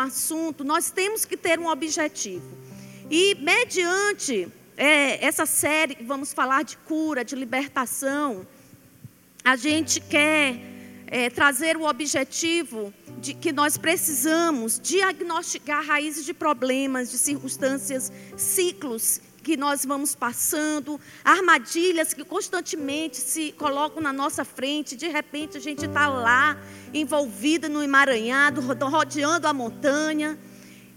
assunto, nós temos que ter um objetivo. E mediante é, essa série que vamos falar de cura, de libertação, a gente quer é, trazer o objetivo de que nós precisamos diagnosticar raízes de problemas, de circunstâncias, ciclos que nós vamos passando, armadilhas que constantemente se colocam na nossa frente, de repente a gente está lá, envolvida no emaranhado, rodeando a montanha.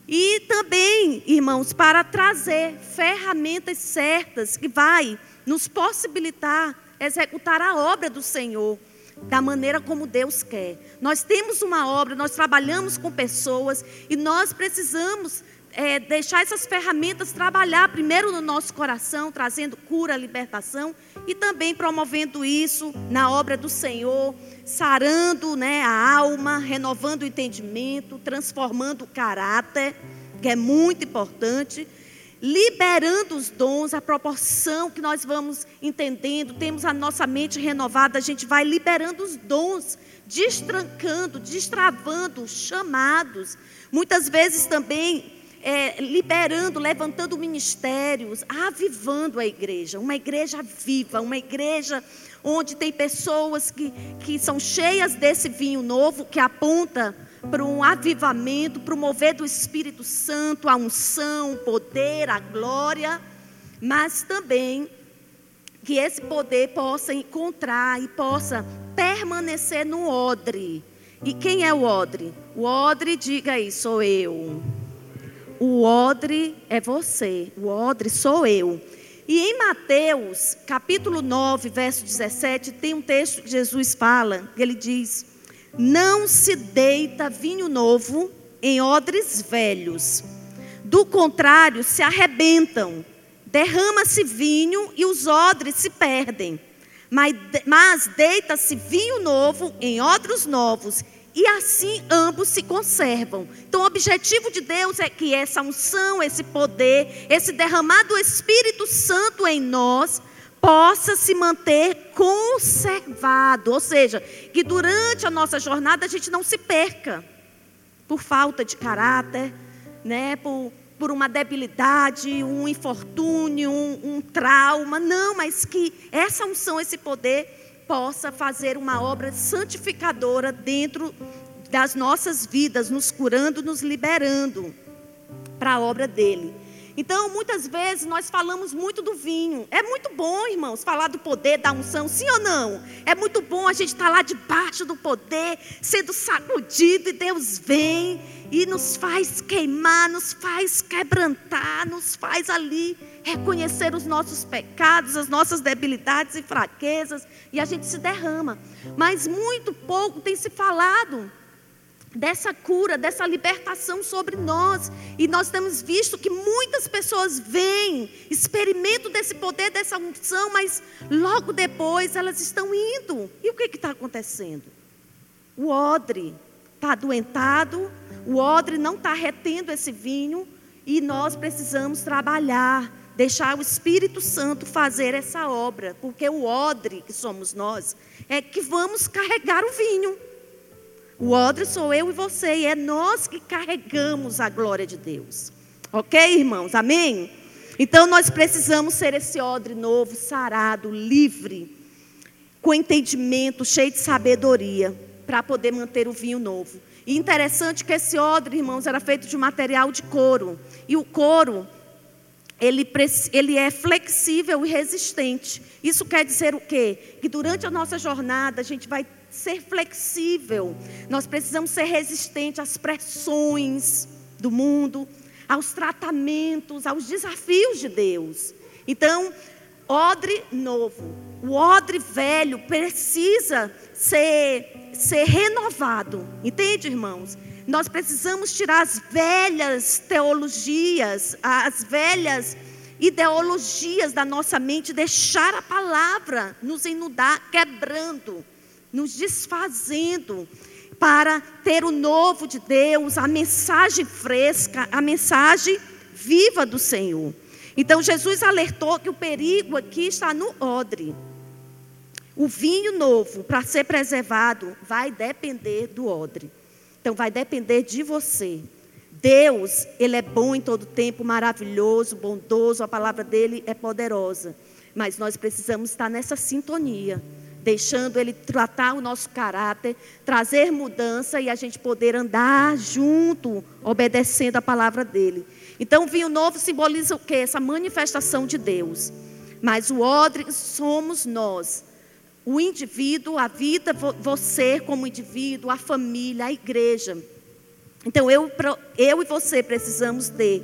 E também, irmãos, para trazer ferramentas certas que vai nos possibilitar executar a obra do Senhor da maneira como Deus quer. Nós temos uma obra, nós trabalhamos com pessoas e nós precisamos é, deixar essas ferramentas trabalhar primeiro no nosso coração, trazendo cura, libertação e também promovendo isso na obra do Senhor, sarando né, a alma, renovando o entendimento, transformando o caráter, que é muito importante, liberando os dons, a proporção que nós vamos entendendo, temos a nossa mente renovada, a gente vai liberando os dons, destrancando, destravando chamados. Muitas vezes também é, liberando, levantando ministérios, avivando a igreja, uma igreja viva, uma igreja onde tem pessoas que, que são cheias desse vinho novo que aponta para um avivamento, para o mover do Espírito Santo, a unção, o poder, a glória, mas também que esse poder possa encontrar e possa permanecer no odre. E quem é o odre? O odre, diga aí, sou eu. O odre é você, o odre sou eu. E em Mateus, capítulo 9, verso 17, tem um texto que Jesus fala, ele diz: Não se deita vinho novo em odres velhos. Do contrário, se arrebentam. Derrama-se vinho e os odres se perdem. Mas, mas deita-se vinho novo em odres novos e assim ambos se conservam. Então, o objetivo de Deus é que essa unção, esse poder, esse derramado Espírito Santo em nós, possa se manter conservado. Ou seja, que durante a nossa jornada a gente não se perca por falta de caráter, né, por, por uma debilidade, um infortúnio, um, um trauma. Não, mas que essa unção, esse poder possa fazer uma obra santificadora dentro das nossas vidas, nos curando, nos liberando para a obra dele. Então, muitas vezes nós falamos muito do vinho. É muito bom, irmãos, falar do poder da unção, sim ou não? É muito bom a gente estar lá debaixo do poder, sendo sacudido, e Deus vem e nos faz queimar, nos faz quebrantar, nos faz ali reconhecer os nossos pecados, as nossas debilidades e fraquezas, e a gente se derrama. Mas muito pouco tem se falado dessa cura, dessa libertação sobre nós. E nós temos visto que muitas pessoas vêm, experimentam desse poder, dessa unção, mas logo depois elas estão indo. E o que está acontecendo? O odre está adoentado, o odre não está retendo esse vinho, e nós precisamos trabalhar deixar o Espírito Santo fazer essa obra, porque o odre que somos nós é que vamos carregar o vinho. O odre sou eu e você, e é nós que carregamos a glória de Deus. Ok, irmãos? Amém? Então nós precisamos ser esse odre novo, sarado, livre, com entendimento, cheio de sabedoria, para poder manter o vinho novo. E interessante que esse odre, irmãos, era feito de material de couro. E o couro ele, ele é flexível e resistente. Isso quer dizer o quê? Que durante a nossa jornada a gente vai ser flexível. Nós precisamos ser resistentes às pressões do mundo, aos tratamentos, aos desafios de Deus. Então, odre novo, o odre velho precisa ser, ser renovado. Entende, irmãos? Nós precisamos tirar as velhas teologias, as velhas ideologias da nossa mente, deixar a palavra nos inundar, quebrando, nos desfazendo, para ter o novo de Deus, a mensagem fresca, a mensagem viva do Senhor. Então Jesus alertou que o perigo aqui está no odre. O vinho novo, para ser preservado, vai depender do odre. Então vai depender de você. Deus, Ele é bom em todo tempo, maravilhoso, bondoso, a palavra dele é poderosa. Mas nós precisamos estar nessa sintonia, deixando Ele tratar o nosso caráter, trazer mudança e a gente poder andar junto, obedecendo a palavra dele. Então, o vinho novo simboliza o quê? Essa manifestação de Deus. Mas o odre somos nós. O indivíduo, a vida, você como indivíduo, a família, a igreja. Então, eu, eu e você precisamos ter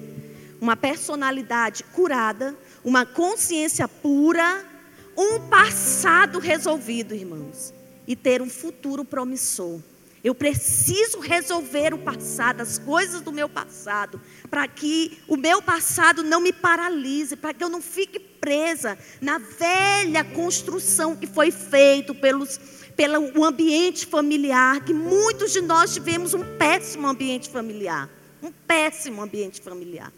uma personalidade curada, uma consciência pura, um passado resolvido, irmãos, e ter um futuro promissor. Eu preciso resolver o passado, as coisas do meu passado, para que o meu passado não me paralise, para que eu não fique presa na velha construção que foi feita pelos pelo ambiente familiar, que muitos de nós tivemos um péssimo ambiente familiar. Um péssimo ambiente familiar.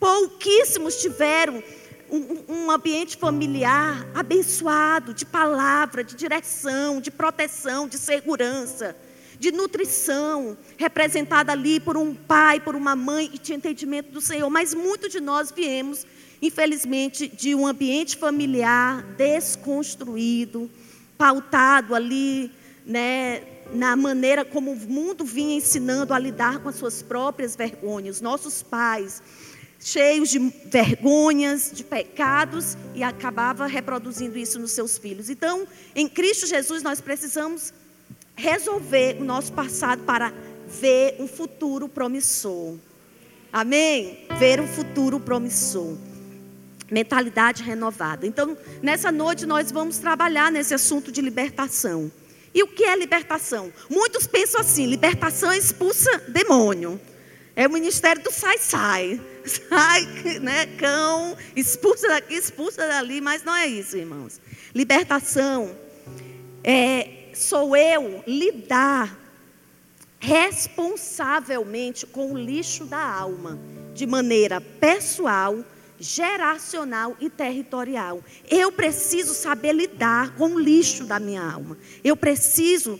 Pouquíssimos tiveram um, um, ambiente familiar abençoado, de palavra, de direção, de proteção, de segurança, de nutrição, representada ali por um pai, por uma mãe e de entendimento do Senhor. Mas muitos de nós viemos, infelizmente, de um ambiente familiar desconstruído, pautado ali, né, na maneira como o mundo vinha ensinando a lidar com as suas próprias vergonhas. Nossos pais, cheios de vergonhas, de pecados, e acabava reproduzindo isso nos seus filhos. Então, em Cristo Jesus, nós precisamos resolver o nosso passado para ver um futuro promissor. Amém? Ver um futuro promissor mentalidade renovada. Então, nessa noite nós vamos trabalhar nesse assunto de libertação. E o que é libertação? Muitos pensam assim: libertação expulsa demônio. É o ministério do sai-sai. Sai, né, cão, expulsa daqui, expulsa dali, mas não é isso, irmãos. Libertação é, sou eu lidar responsavelmente com o lixo da alma, de maneira pessoal, geracional e territorial. Eu preciso saber lidar com o lixo da minha alma. Eu preciso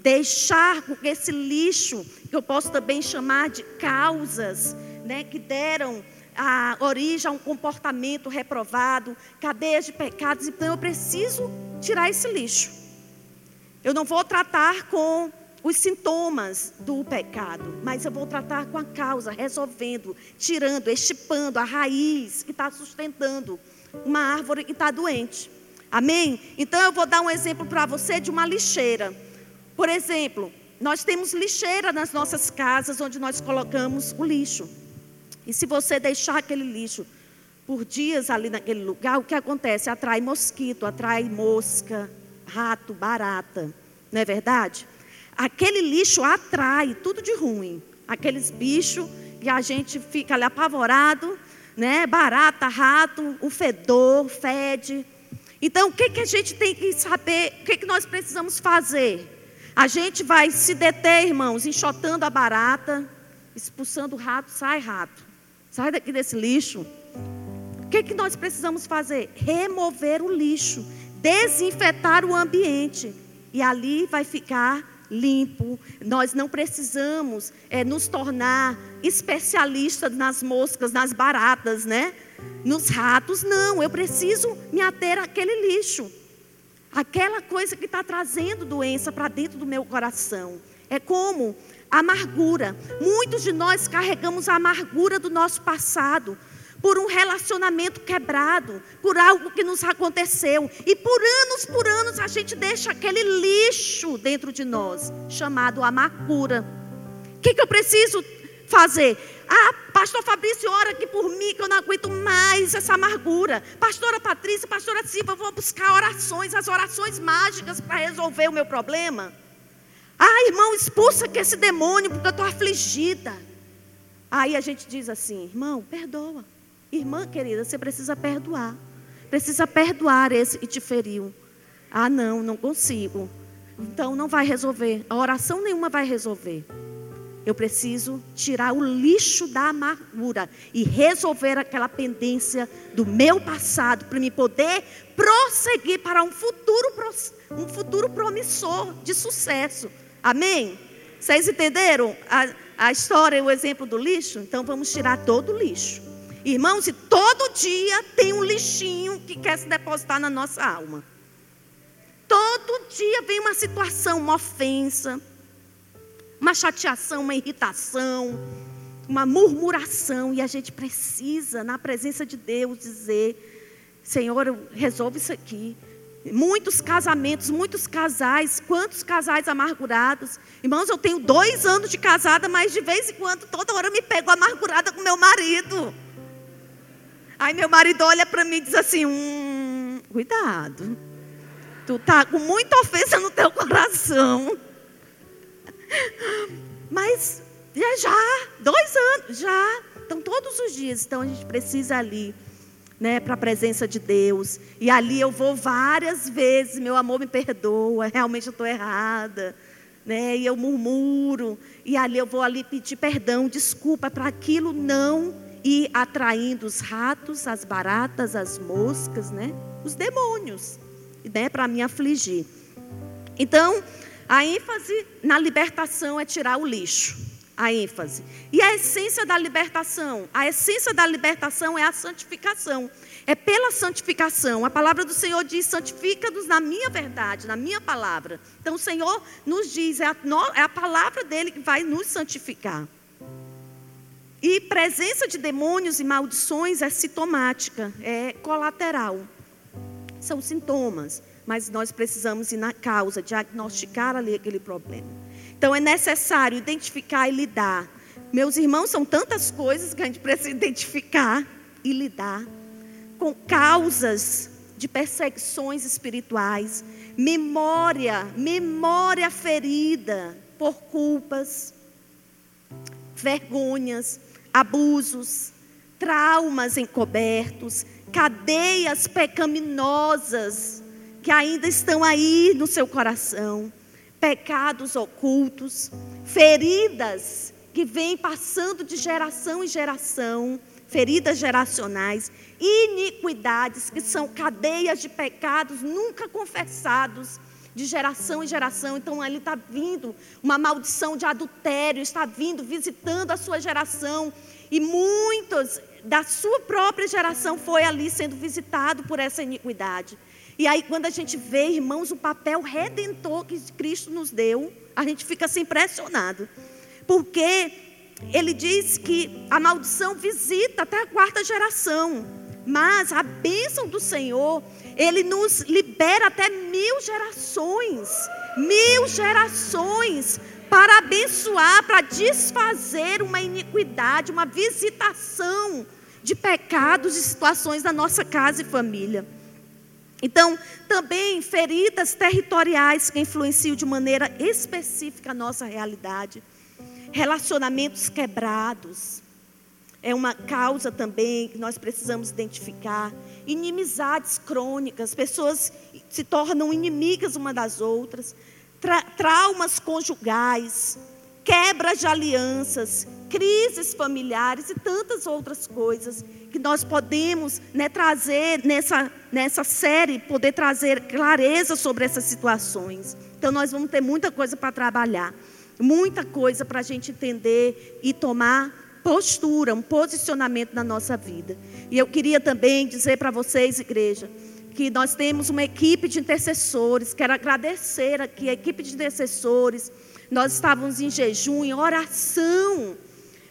deixar esse lixo, que eu posso também chamar de causas, né, que deram a origem a um comportamento reprovado, cadeias de pecados. Então eu preciso tirar esse lixo. Eu não vou tratar com os sintomas do pecado, mas eu vou tratar com a causa, resolvendo, tirando, estipando a raiz que está sustentando uma árvore que está doente. Amém? Então eu vou dar um exemplo para você de uma lixeira. Por exemplo, nós temos lixeira nas nossas casas onde nós colocamos o lixo. E se você deixar aquele lixo por dias ali naquele lugar, o que acontece? Atrai mosquito, atrai mosca, rato, barata. Não é verdade? aquele lixo atrai tudo de ruim. Aqueles bichos que a gente fica ali apavorado, né? Barata, rato, o fedor, fede. Então, o que, que a gente tem que saber? O que, que nós precisamos fazer? A gente vai se deter, irmãos, enxotando a barata, expulsando o rato, sai rato. Sai daqui desse lixo. O que, que nós precisamos fazer? Remover o lixo, desinfetar o ambiente. E ali vai ficar limpo. Nós não precisamos é, nos tornar especialistas nas moscas, nas baratas, né? Nos ratos, não. Eu preciso me ater àquele lixo. Aquela coisa que está trazendo doença para dentro do meu coração. É como amargura. Muitos de nós carregamos a amargura do nosso passado por um relacionamento quebrado, por algo que nos aconteceu. E por anos, por anos, a gente deixa aquele lixo dentro de nós, chamado amargura. O que, que eu preciso fazer? Ah, pastor Fabrício, ora aqui por mim, que eu não aguento mais essa amargura. Pastora Patrícia, pastora Silva, eu vou buscar orações, as orações mágicas para resolver o meu problema. Ah, irmão, expulsa que esse demônio, porque eu estou afligida. Aí a gente diz assim, irmão, perdoa. Irmã querida, você precisa perdoar. Precisa perdoar esse que te feriu. Ah, não, não consigo. Então não vai resolver. A oração nenhuma vai resolver. Eu preciso tirar o lixo da amargura e resolver aquela pendência do meu passado para me poder prosseguir para um futuro, um futuro promissor de sucesso. Amém? Vocês entenderam? a história, o exemplo do lixo? Então vamos tirar todo o lixo. Irmãos, e todo dia tem um lixinho que quer se depositar na nossa alma. Todo dia vem uma situação, uma ofensa, uma chateação, uma irritação, uma murmuração, e a gente precisa, na presença de Deus, dizer: Senhor, resolve isso aqui. Muitos casamentos, muitos casais, quantos casais amargurados. Irmãos, eu tenho dois anos de casada, mas de vez em quando, toda hora eu me pego amargurada com meu marido. Aí meu marido olha para mim e diz assim: hum, cuidado. Tu tá com muita ofensa no teu coração. Mas já já, dois anos, já. Então todos os dias, então a gente precisa ali, né, para a presença de Deus. E ali eu vou várias vezes, meu amor me perdoa, realmente eu estou errada, né? E eu murmuro. E ali eu vou ali pedir perdão, desculpa para aquilo não ir atraindo os ratos, as baratas, as moscas, né? Os demônios né, para me afligir. Então, a ênfase na libertação é tirar o lixo. A ênfase. E a essência da libertação? A essência da libertação é a santificação. É pela santificação. A palavra do Senhor diz: santifica-nos na minha verdade, na minha palavra. Então o Senhor nos diz: é a, é a palavra dele que vai nos santificar. E presença de demônios e maldições é sintomática, é colateral são sintomas, mas nós precisamos ir na causa, diagnosticar ali aquele problema. Então é necessário identificar e lidar. Meus irmãos, são tantas coisas que a gente precisa identificar e lidar com causas de perseguições espirituais, memória, memória ferida por culpas, vergonhas, abusos, traumas encobertos, cadeias pecaminosas que ainda estão aí no seu coração, pecados ocultos, feridas que vêm passando de geração em geração, feridas geracionais, iniquidades que são cadeias de pecados nunca confessados de geração em geração. Então ali está vindo uma maldição de adultério, está vindo visitando a sua geração e muitos da sua própria geração foi ali sendo visitado por essa iniquidade. E aí, quando a gente vê, irmãos, o papel redentor que Cristo nos deu, a gente fica assim impressionado. Porque ele diz que a maldição visita até a quarta geração. Mas a bênção do Senhor, ele nos libera até mil gerações. Mil gerações para abençoar, para desfazer uma iniquidade, uma visitação de pecados e situações da nossa casa e família. Então, também feridas territoriais que influenciam de maneira específica a nossa realidade. Relacionamentos quebrados. É uma causa também que nós precisamos identificar. Inimizades crônicas, pessoas se tornam inimigas uma das outras. Tra traumas conjugais, quebras de alianças, crises familiares e tantas outras coisas que nós podemos né, trazer nessa, nessa série, poder trazer clareza sobre essas situações. Então, nós vamos ter muita coisa para trabalhar, muita coisa para a gente entender e tomar postura, um posicionamento na nossa vida. E eu queria também dizer para vocês, igreja, que nós temos uma equipe de intercessores. Quero agradecer aqui a equipe de intercessores. Nós estávamos em jejum, em oração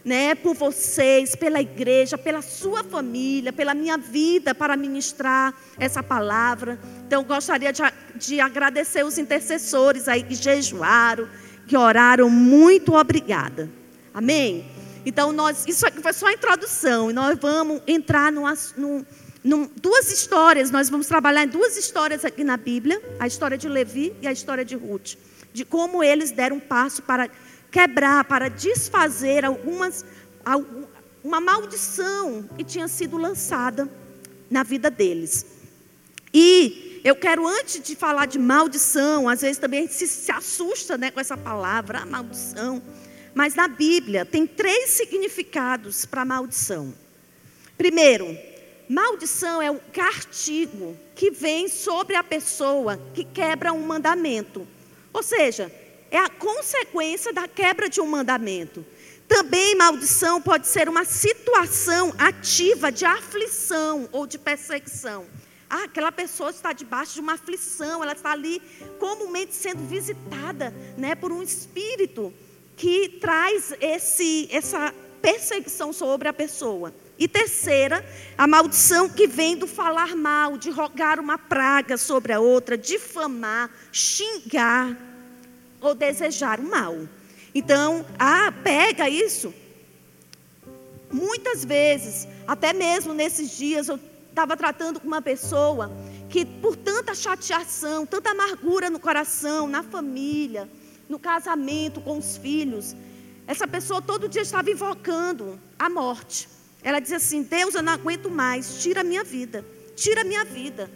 né, por vocês, pela igreja, pela sua família, pela minha vida para ministrar essa palavra. Então, gostaria de, de agradecer os intercessores aí que jejuaram, que oraram. Muito obrigada. Amém? Então, nós, isso aqui foi só a introdução, e nós vamos entrar num, num, num, duas histórias, nós vamos trabalhar em duas histórias aqui na Bíblia, a história de Levi e a história de Ruth, de como eles deram um passo para quebrar, para desfazer algumas, uma maldição que tinha sido lançada na vida deles. E eu quero, antes de falar de maldição, às vezes também a gente se, se assusta né, com essa palavra, a maldição. Mas na Bíblia tem três significados para maldição. Primeiro, maldição é o castigo que vem sobre a pessoa que quebra um mandamento. Ou seja, é a consequência da quebra de um mandamento. Também maldição pode ser uma situação ativa de aflição ou de perseguição. Ah, aquela pessoa está debaixo de uma aflição, ela está ali comumente sendo visitada, né, por um espírito que traz esse essa perseguição sobre a pessoa. E terceira, a maldição que vem do falar mal, de rogar uma praga sobre a outra, difamar, xingar ou desejar o mal. Então, ah, pega isso. Muitas vezes, até mesmo nesses dias, eu estava tratando com uma pessoa que, por tanta chateação, tanta amargura no coração, na família, no casamento, com os filhos, essa pessoa todo dia estava invocando a morte. Ela dizia assim: Deus, eu não aguento mais, tira a minha vida, tira a minha vida.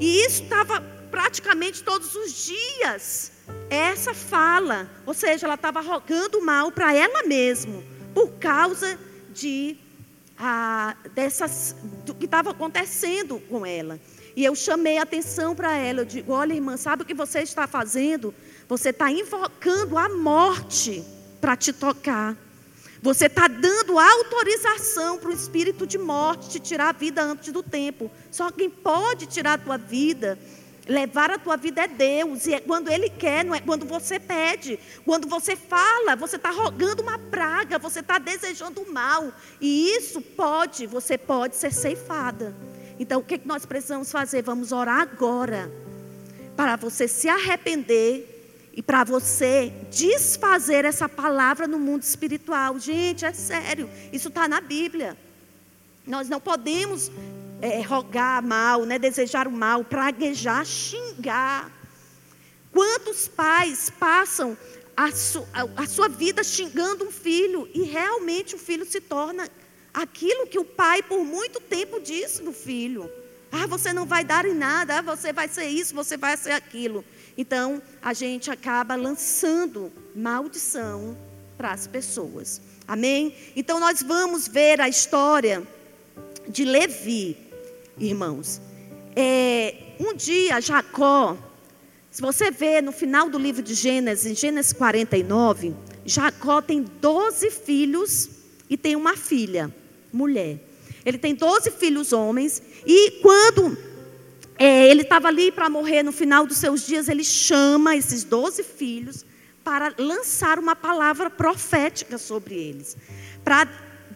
E isso estava praticamente todos os dias. Essa fala, ou seja, ela estava rogando mal para ela mesma, por causa de ah, dessas, do que estava acontecendo com ela. E eu chamei a atenção para ela. Eu digo: olha, irmã, sabe o que você está fazendo? Você está invocando a morte para te tocar. Você está dando autorização para o espírito de morte te tirar a vida antes do tempo. Só quem pode tirar a tua vida Levar a tua vida é Deus, e é quando Ele quer, não é quando você pede. Quando você fala, você está rogando uma praga, você está desejando o mal. E isso pode, você pode ser ceifada. Então, o que, que nós precisamos fazer? Vamos orar agora, para você se arrepender e para você desfazer essa palavra no mundo espiritual. Gente, é sério, isso está na Bíblia. Nós não podemos é, rogar mal, né, desejar o mal, praguejar, xingar. Quantos pais passam a, su, a, a sua vida xingando um filho e realmente o filho se torna aquilo que o pai por muito tempo disse do filho. Ah, você não vai dar em nada, ah, você vai ser isso, você vai ser aquilo. Então, a gente acaba lançando maldição para as pessoas. Amém? Então, nós vamos ver a história de Levi irmãos. É, um dia, Jacó, se você vê no final do livro de Gênesis, em Gênesis 49, Jacó tem 12 filhos e tem uma filha, mulher. Ele tem 12 filhos homens, e quando é, ele estava ali para morrer no final dos seus dias, ele chama esses 12 filhos para lançar uma palavra profética sobre eles, para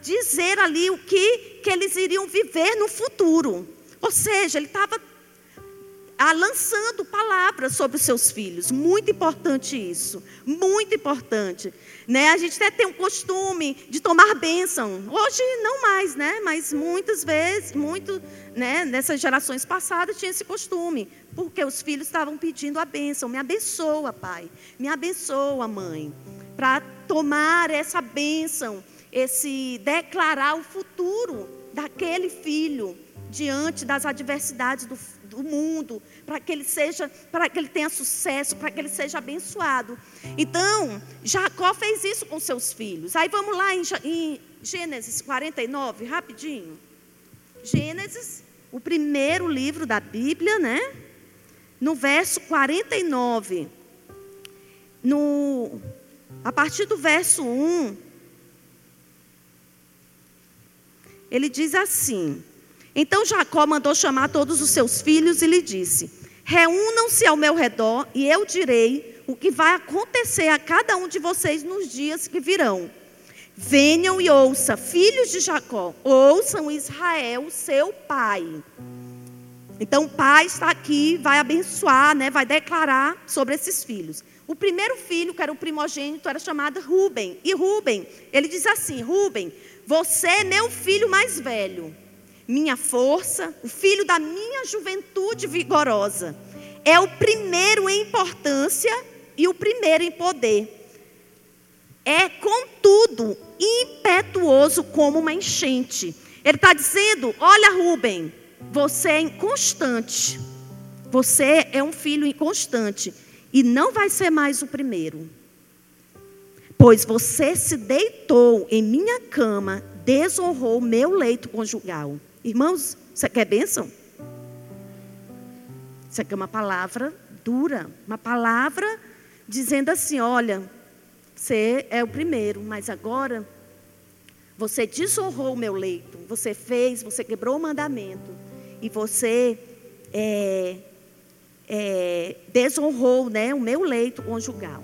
dizer ali o que, que eles iriam viver no futuro. Ou seja, ele estava lançando palavras sobre os seus filhos. Muito importante isso. Muito importante. Né? A gente até tem um costume de tomar bênção. Hoje não mais, né? Mas muitas vezes, muito, né? Nessas gerações passadas tinha esse costume. Porque os filhos estavam pedindo a bênção. Me abençoa, pai. Me abençoa, mãe. Para tomar essa bênção esse declarar o futuro daquele filho diante das adversidades do, do mundo, para que ele seja, para que ele tenha sucesso, para que ele seja abençoado. Então, Jacó fez isso com seus filhos. Aí vamos lá em, em Gênesis 49, rapidinho. Gênesis, o primeiro livro da Bíblia, né? No verso 49. No, a partir do verso 1, Ele diz assim: Então Jacó mandou chamar todos os seus filhos e lhe disse: Reúnam-se ao meu redor e eu direi o que vai acontecer a cada um de vocês nos dias que virão. Venham e ouçam, filhos de Jacó, ouçam Israel, seu pai. Então o pai está aqui, vai abençoar, né, vai declarar sobre esses filhos. O primeiro filho, que era o primogênito, era chamado Ruben. E Ruben, ele diz assim: Ruben, você é meu filho mais velho, minha força, o filho da minha juventude vigorosa. É o primeiro em importância e o primeiro em poder. É, contudo, impetuoso como uma enchente. Ele está dizendo: Olha, Rubem, você é inconstante. Você é um filho inconstante. E não vai ser mais o primeiro. Pois você se deitou em minha cama, desonrou meu leito conjugal. Irmãos, você quer bênção? Isso aqui é uma palavra dura, uma palavra dizendo assim: olha, Você é o primeiro, mas agora você desonrou o meu leito. Você fez, você quebrou o mandamento. E você é, é, desonrou né, o meu leito conjugal.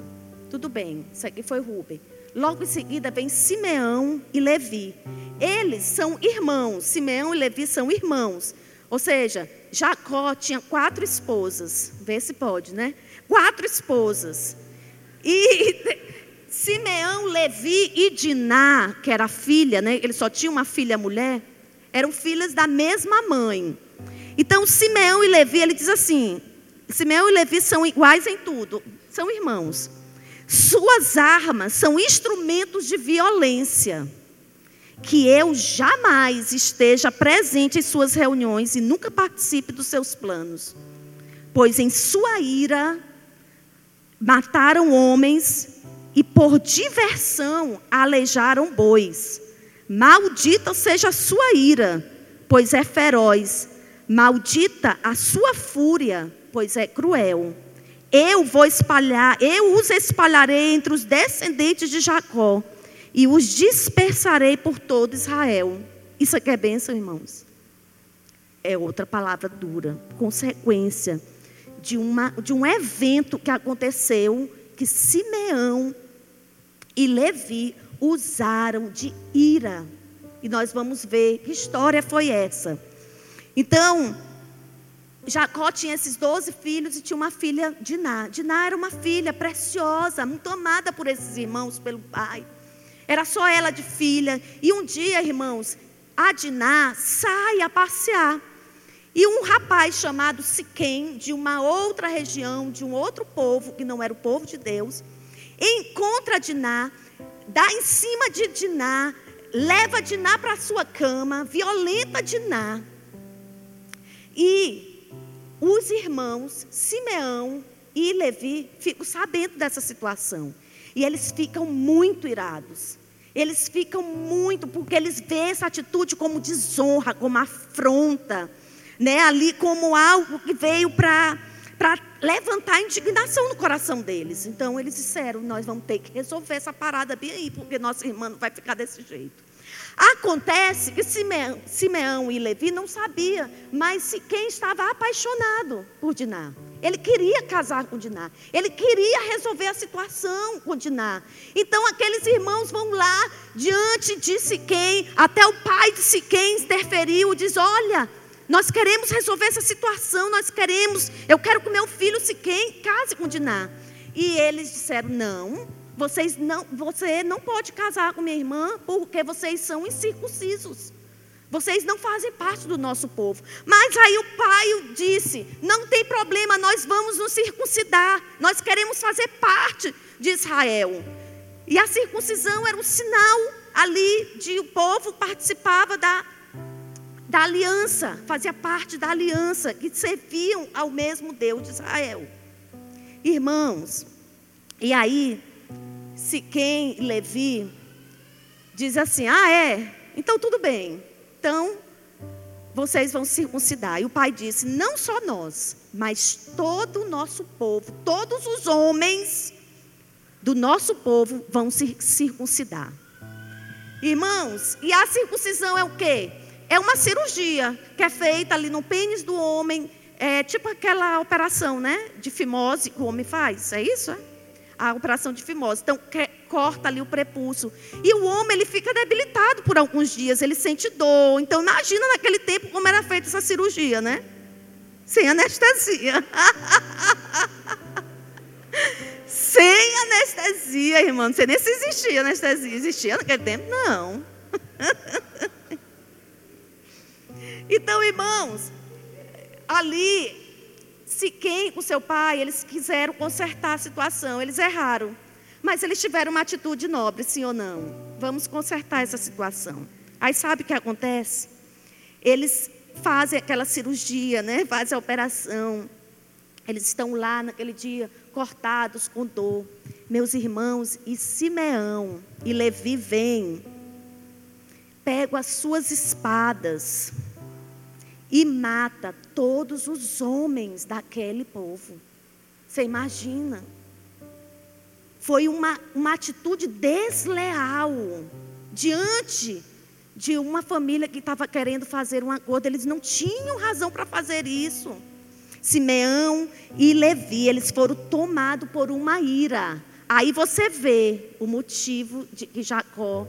Tudo bem, isso aqui foi Rubem. Logo em seguida vem Simeão e Levi. Eles são irmãos. Simeão e Levi são irmãos. Ou seja, Jacó tinha quatro esposas. Vê se pode, né? Quatro esposas. E Simeão, Levi e Diná, que era filha, né? Ele só tinha uma filha mulher, eram filhas da mesma mãe. Então, Simeão e Levi, ele diz assim: Simeão e Levi são iguais em tudo, são irmãos. Suas armas são instrumentos de violência. Que eu jamais esteja presente em suas reuniões e nunca participe dos seus planos. Pois em sua ira mataram homens e por diversão aleijaram bois. Maldita seja a sua ira, pois é feroz. Maldita a sua fúria, pois é cruel. Eu vou espalhar, eu os espalharei entre os descendentes de Jacó e os dispersarei por todo Israel. Isso aqui é bênção, irmãos. É outra palavra dura, consequência de, uma, de um evento que aconteceu que Simeão e Levi usaram de ira. E nós vamos ver que história foi essa. Então, Jacó tinha esses doze filhos e tinha uma filha, Diná. Diná era uma filha preciosa, muito amada por esses irmãos, pelo pai. Era só ela de filha. E um dia, irmãos, a Diná sai a passear. E um rapaz chamado Siquém, de uma outra região, de um outro povo, que não era o povo de Deus, encontra Diná, dá em cima de Diná, leva Diná para a sua cama, violenta Diná. E os irmãos Simeão e Levi ficam sabendo dessa situação. E eles ficam muito irados. Eles ficam muito, porque eles veem essa atitude como desonra, como afronta, né? ali como algo que veio para levantar a indignação no coração deles. Então eles disseram: nós vamos ter que resolver essa parada bem aí, porque nossa irmã não vai ficar desse jeito. Acontece que Simeão, e Levi não sabiam, mas quem estava apaixonado por Diná. Ele queria casar com Diná. Ele queria resolver a situação com Diná. Então aqueles irmãos vão lá diante de Siquém, até o pai de Siquém interferiu, diz: "Olha, nós queremos resolver essa situação, nós queremos, eu quero que meu filho se quem case com Diná. E eles disseram: "Não, vocês não, você não pode casar com minha irmã porque vocês são incircuncisos. Vocês não fazem parte do nosso povo. Mas aí o pai disse: Não tem problema, nós vamos nos circuncidar. Nós queremos fazer parte de Israel. E a circuncisão era um sinal ali de o povo participava da da aliança, fazia parte da aliança, que serviam ao mesmo Deus de Israel. Irmãos, e aí, se quem Levi diz assim: ah, é, então tudo bem, então vocês vão circuncidar. E o pai disse: não só nós, mas todo o nosso povo, todos os homens do nosso povo vão se circuncidar. Irmãos, e a circuncisão é o quê? é uma cirurgia que é feita ali no pênis do homem, é tipo aquela operação, né, de fimose que o homem faz, é isso? É? A operação de fimose. Então, corta ali o prepulso. E o homem, ele fica debilitado por alguns dias, ele sente dor. Então, imagina naquele tempo como era feita essa cirurgia, né? Sem anestesia. Sem anestesia, irmão. Não sei nem se existia anestesia. Existia naquele tempo? Não. Então, irmãos, ali, se quem, o seu pai, eles quiseram consertar a situação, eles erraram. Mas eles tiveram uma atitude nobre, sim ou não? Vamos consertar essa situação. Aí sabe o que acontece? Eles fazem aquela cirurgia, né? Fazem a operação. Eles estão lá naquele dia cortados com dor. Meus irmãos, e Simeão e Levi vêm, pegam as suas espadas e mata todos os homens daquele povo. Você imagina? foi uma, uma atitude desleal diante de uma família que estava querendo fazer um acordo. Eles não tinham razão para fazer isso. Simeão e Levi, eles foram tomados por uma ira. Aí você vê o motivo de que Jacó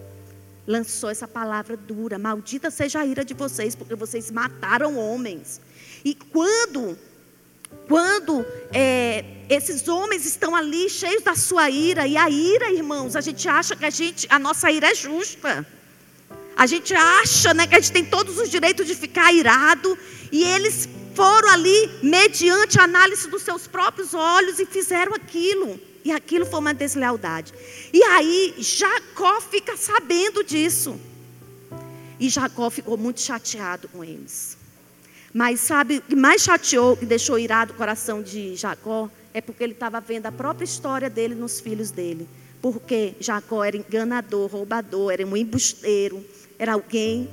lançou essa palavra dura: Maldita seja a ira de vocês, porque vocês mataram homens. E quando, quando é, esses homens estão ali cheios da sua ira, e a ira, irmãos, a gente acha que a, gente, a nossa ira é justa. A gente acha né, que a gente tem todos os direitos de ficar irado, e eles foram ali mediante a análise dos seus próprios olhos e fizeram aquilo. E aquilo foi uma deslealdade. E aí Jacó fica sabendo disso. E Jacó ficou muito chateado com eles. Mas sabe o que mais chateou, que deixou irado o coração de Jacó? É porque ele estava vendo a própria história dele nos filhos dele. Porque Jacó era enganador, roubador, era um embusteiro, era alguém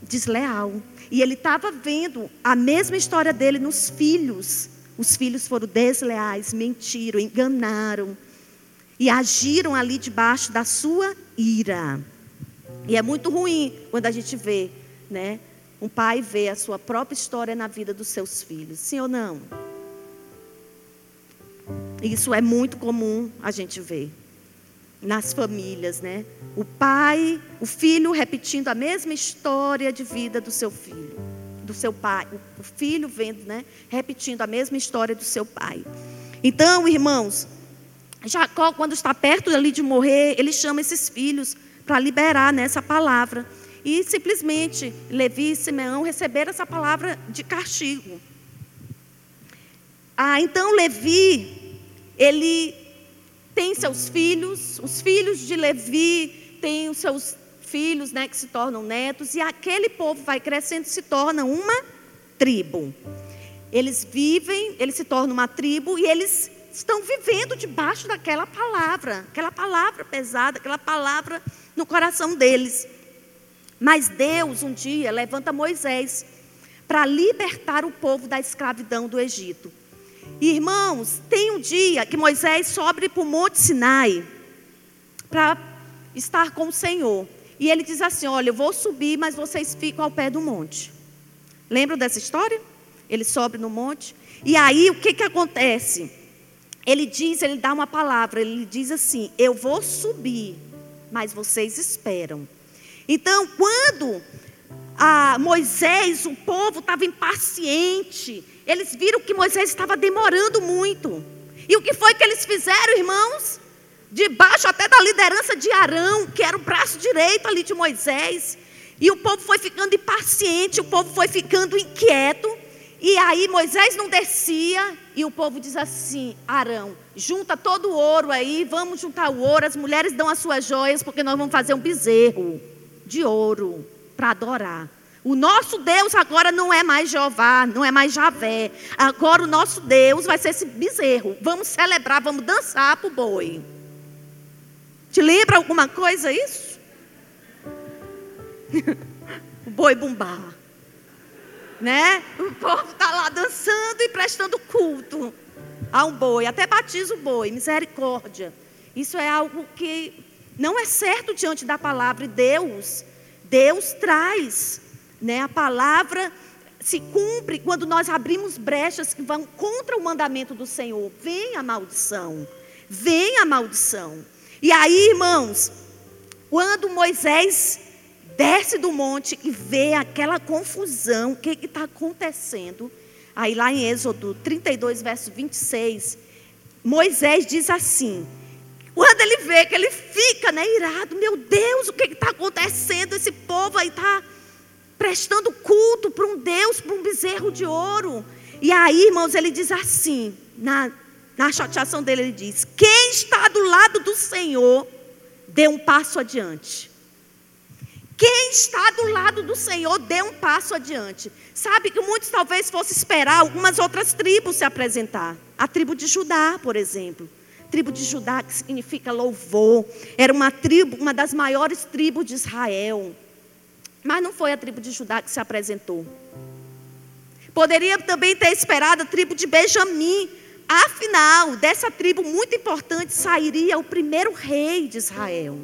desleal. E ele estava vendo a mesma história dele nos filhos. Os filhos foram desleais, mentiram, enganaram e agiram ali debaixo da sua ira. E é muito ruim quando a gente vê, né? Um pai vê a sua própria história na vida dos seus filhos. Sim ou não? Isso é muito comum a gente ver nas famílias, né? O pai, o filho repetindo a mesma história de vida do seu filho, do seu pai. O filho vendo, né? Repetindo a mesma história do seu pai. Então, irmãos, Jacó, quando está perto ali de morrer, ele chama esses filhos para liberar nessa palavra. E simplesmente Levi e Simeão receberam essa palavra de castigo. Ah, então Levi, ele tem seus filhos, os filhos de Levi têm os seus filhos, né, que se tornam netos, e aquele povo vai crescendo e se torna uma tribo. Eles vivem, eles se tornam uma tribo e eles estão vivendo debaixo daquela palavra, aquela palavra pesada, aquela palavra no coração deles. Mas Deus um dia levanta Moisés para libertar o povo da escravidão do Egito. Irmãos, tem um dia que Moisés sobe para o Monte Sinai para estar com o Senhor. E ele diz assim: Olha, eu vou subir, mas vocês ficam ao pé do monte. Lembram dessa história? Ele sobe no monte. E aí o que, que acontece? Ele diz, ele dá uma palavra, ele diz assim: Eu vou subir, mas vocês esperam. Então, quando a Moisés, o povo estava impaciente, eles viram que Moisés estava demorando muito. E o que foi que eles fizeram, irmãos? Debaixo até da liderança de Arão, que era o braço direito ali de Moisés. E o povo foi ficando impaciente, o povo foi ficando inquieto. E aí Moisés não descia. E o povo diz assim: Arão, junta todo o ouro aí, vamos juntar o ouro. As mulheres dão as suas joias, porque nós vamos fazer um bezerro de ouro para adorar. O nosso Deus agora não é mais Jeová, não é mais Javé. Agora o nosso Deus vai ser esse bezerro. Vamos celebrar, vamos dançar para o boi. Te lembra alguma coisa isso? o boi bumbá. Né? O povo está lá dançando e prestando culto a um boi. Até batiza o boi, misericórdia. Isso é algo que não é certo diante da palavra de Deus. Deus traz né? A palavra se cumpre quando nós abrimos brechas que vão contra o mandamento do Senhor. Vem a maldição. Vem a maldição. E aí, irmãos, quando Moisés desce do monte e vê aquela confusão, o que está acontecendo? Aí lá em Êxodo 32, verso 26, Moisés diz assim: quando ele vê que ele fica né, irado, meu Deus, o que está acontecendo? Esse povo aí está prestando culto para um Deus, para um bezerro de ouro. E aí, irmãos, ele diz assim, na, na chateação dele, ele diz: Quem está do lado do Senhor, dê um passo adiante. Quem está do lado do Senhor, dê um passo adiante. Sabe que muitos talvez fossem esperar algumas outras tribos se apresentar. A tribo de Judá, por exemplo. tribo de Judá, que significa louvor. Era uma tribo, uma das maiores tribos de Israel. Mas não foi a tribo de Judá que se apresentou. Poderia também ter esperado a tribo de Benjamim, afinal, dessa tribo muito importante sairia o primeiro rei de Israel.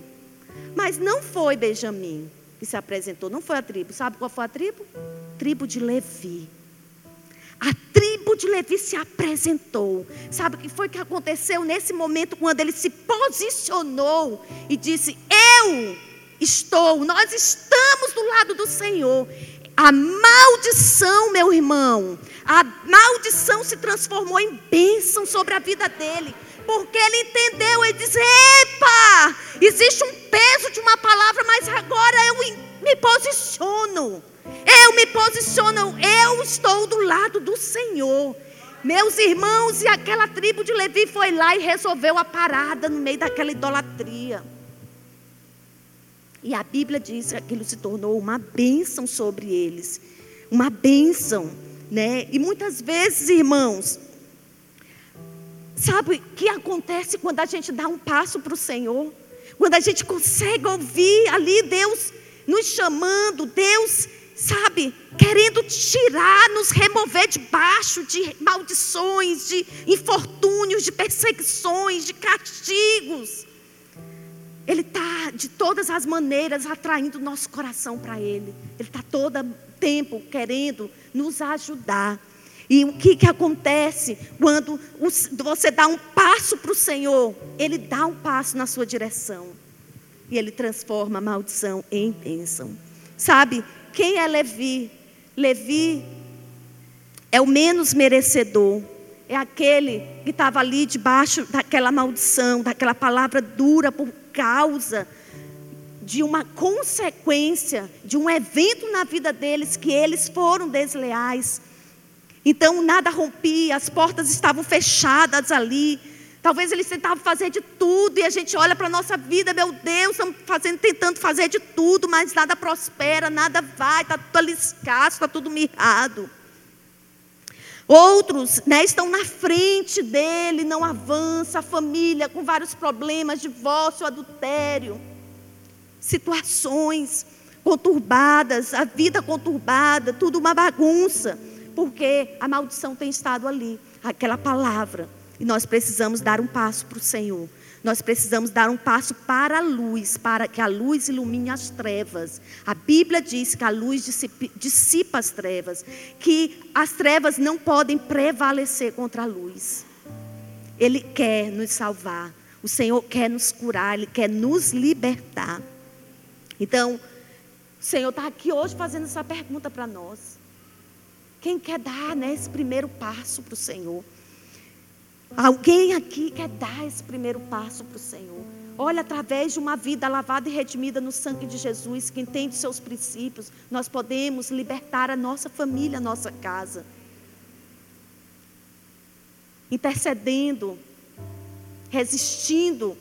Mas não foi Benjamim que se apresentou, não foi a tribo. Sabe qual foi a tribo? Tribo de Levi. A tribo de Levi se apresentou. Sabe o que foi que aconteceu nesse momento quando ele se posicionou e disse: Eu estou, nós estamos do lado do Senhor. A maldição, meu irmão, a maldição se transformou em bênção sobre a vida dele. Porque ele entendeu e disse: Epa, existe um peso de uma palavra, mas agora eu me posiciono. Eu me posiciono, eu estou do lado do Senhor. Meus irmãos, e aquela tribo de Levi foi lá e resolveu a parada no meio daquela idolatria. E a Bíblia diz que aquilo se tornou uma bênção sobre eles. Uma bênção, né? E muitas vezes, irmãos, sabe o que acontece quando a gente dá um passo para o Senhor? Quando a gente consegue ouvir ali Deus nos chamando, Deus, sabe, querendo tirar, nos remover debaixo de maldições, de infortúnios, de perseguições, de castigos. Ele está, de todas as maneiras, atraindo nosso coração para Ele. Ele está todo tempo querendo nos ajudar. E o que, que acontece quando você dá um passo para o Senhor? Ele dá um passo na sua direção. E Ele transforma a maldição em bênção. Sabe, quem é Levi? Levi é o menos merecedor. É aquele que estava ali debaixo daquela maldição, daquela palavra dura por causa de uma consequência, de um evento na vida deles que eles foram desleais. Então nada rompia, as portas estavam fechadas ali. Talvez eles tentavam fazer de tudo e a gente olha para a nossa vida, meu Deus, estamos fazendo, tentando fazer de tudo, mas nada prospera, nada vai, está tudo ali escasso, está tudo mirrado. Outros né, estão na frente dele, não avança, a família com vários problemas, divórcio, adultério, situações conturbadas, a vida conturbada, tudo uma bagunça, porque a maldição tem estado ali, aquela palavra, e nós precisamos dar um passo para o Senhor. Nós precisamos dar um passo para a luz, para que a luz ilumine as trevas. A Bíblia diz que a luz dissipa as trevas, que as trevas não podem prevalecer contra a luz. Ele quer nos salvar, o Senhor quer nos curar, Ele quer nos libertar. Então, o Senhor está aqui hoje fazendo essa pergunta para nós. Quem quer dar né, esse primeiro passo para o Senhor? Alguém aqui quer dar esse primeiro passo para o Senhor. Olha, através de uma vida lavada e redimida no sangue de Jesus, que entende seus princípios, nós podemos libertar a nossa família, a nossa casa. Intercedendo, resistindo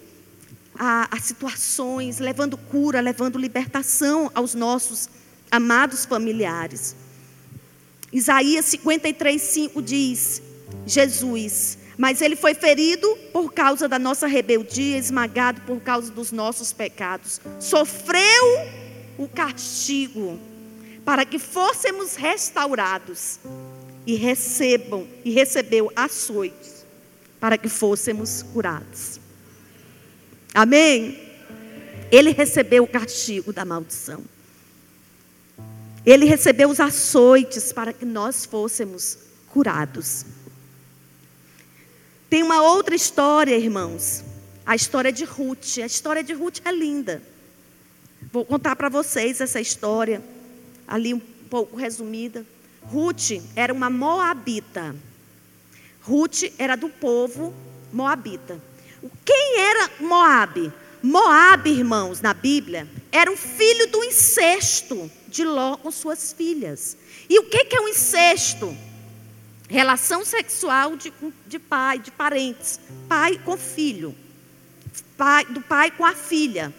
a, a situações, levando cura, levando libertação aos nossos amados familiares. Isaías 53, 5 diz: Jesus, mas ele foi ferido por causa da nossa rebeldia, esmagado por causa dos nossos pecados. Sofreu o castigo para que fôssemos restaurados e recebam e recebeu açoites para que fôssemos curados. Amém. Ele recebeu o castigo da maldição. Ele recebeu os açoites para que nós fôssemos curados. Tem uma outra história, irmãos. A história de Ruth. A história de Ruth é linda. Vou contar para vocês essa história, ali um pouco resumida. Ruth era uma moabita. Ruth era do povo moabita. Quem era Moabe? Moabe, irmãos, na Bíblia, era um filho do incesto de Ló com suas filhas. E o que é um incesto? Relação sexual de, de pai, de parentes. Pai com filho. Pai, do pai com a filha.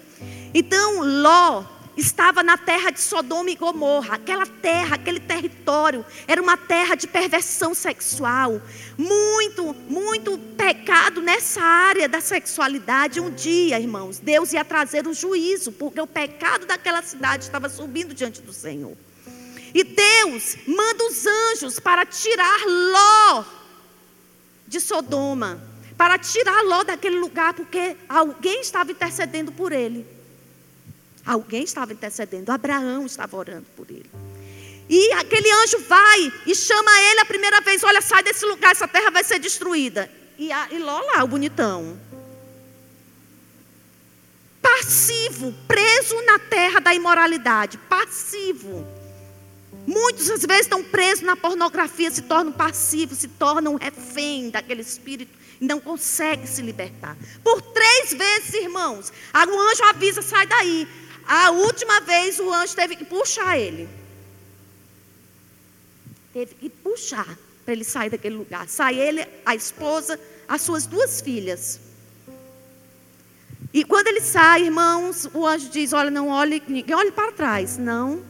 Então, Ló estava na terra de Sodoma e Gomorra. Aquela terra, aquele território, era uma terra de perversão sexual. Muito, muito pecado nessa área da sexualidade. Um dia, irmãos, Deus ia trazer o juízo, porque o pecado daquela cidade estava subindo diante do Senhor. E Deus manda os anjos para tirar Ló de Sodoma para tirar Ló daquele lugar, porque alguém estava intercedendo por ele. Alguém estava intercedendo, Abraão estava orando por ele. E aquele anjo vai e chama ele a primeira vez: Olha, sai desse lugar, essa terra vai ser destruída. E, a, e Ló lá, o bonitão. Passivo, preso na terra da imoralidade. Passivo. Muitos às vezes estão presos na pornografia, se tornam passivos, se tornam refém daquele espírito e não conseguem se libertar. Por três vezes, irmãos, o anjo avisa, sai daí. A última vez o anjo teve que puxar ele. Teve que puxar para ele sair daquele lugar. Sai ele, a esposa, as suas duas filhas. E quando ele sai, irmãos, o anjo diz: Olha, não olhe, ninguém olhe para trás. Não.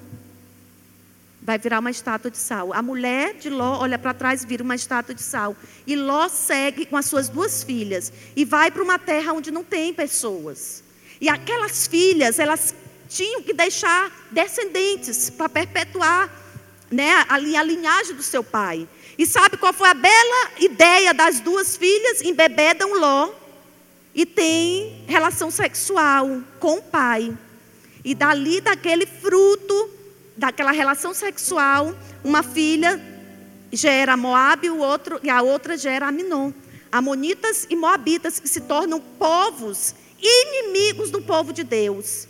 Vai virar uma estátua de sal. A mulher de Ló olha para trás, vira uma estátua de sal. E Ló segue com as suas duas filhas e vai para uma terra onde não tem pessoas. E aquelas filhas, elas tinham que deixar descendentes para perpetuar né, a, a linhagem do seu pai. E sabe qual foi a bela ideia das duas filhas? Embebedam Ló e tem relação sexual com o pai. E dali, daquele fruto, daquela relação sexual, uma filha gera Moabe, o outro, e a outra gera Aminon. Amonitas e Moabitas que se tornam povos inimigos do povo de Deus.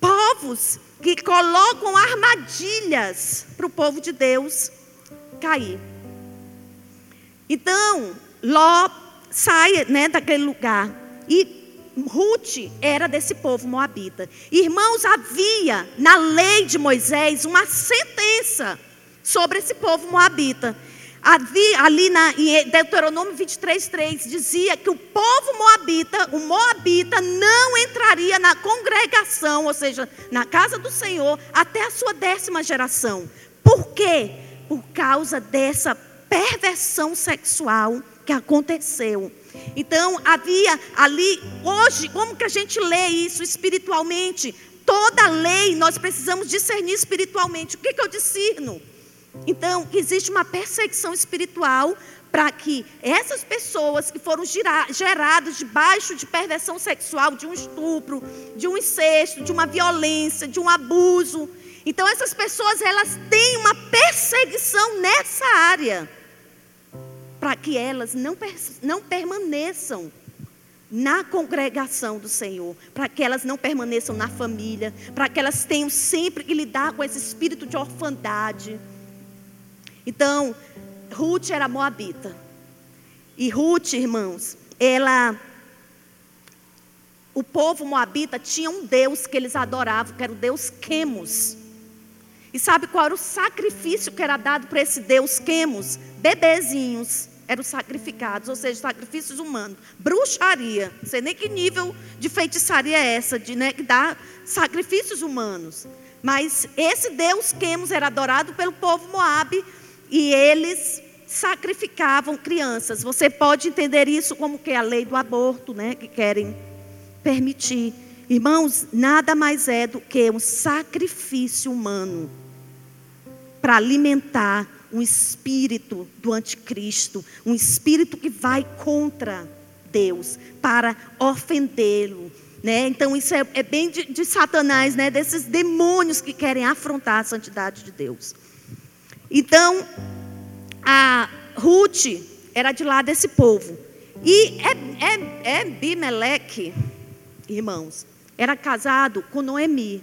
Povos que colocam armadilhas para o povo de Deus cair. Então, Ló sai né, daquele lugar. E Ruth era desse povo moabita. Irmãos, havia na lei de Moisés uma sentença sobre esse povo moabita. Havia, ali na, em Deuteronômio 23, 3, dizia que o povo moabita, o moabita, não entraria na congregação, ou seja, na casa do Senhor, até a sua décima geração. Por quê? Por causa dessa perversão sexual que aconteceu. Então, havia ali, hoje, como que a gente lê isso espiritualmente? Toda lei nós precisamos discernir espiritualmente. O que, que eu discerno? Então, existe uma perseguição espiritual para que essas pessoas que foram geradas debaixo de perversão sexual, de um estupro, de um incesto, de uma violência, de um abuso, então essas pessoas elas têm uma perseguição nessa área para que elas não, não permaneçam na congregação do Senhor, para que elas não permaneçam na família, para que elas tenham sempre que lidar com esse espírito de orfandade. Então, Ruth era moabita. E Ruth, irmãos, ela o povo moabita tinha um Deus que eles adoravam, que era o Deus Quemos. E sabe qual era o sacrifício que era dado para esse Deus Quemos? Bebezinhos eram sacrificados, ou seja, sacrifícios humanos. Bruxaria, não sei nem que nível de feitiçaria é essa, de né, dar sacrifícios humanos. Mas esse Deus Quemos era adorado pelo povo Moabe e eles sacrificavam crianças. Você pode entender isso como que é a lei do aborto, né, que querem permitir. Irmãos, nada mais é do que um sacrifício humano para alimentar um espírito do anticristo, um espírito que vai contra Deus para ofendê-lo. Né? Então, isso é, é bem de, de, Satanás, né? desses demônios que querem afrontar a santidade de Deus. Então, a Ruth era de lá desse povo. E é, é, é Bimeleque, irmãos, era casado com Noemi,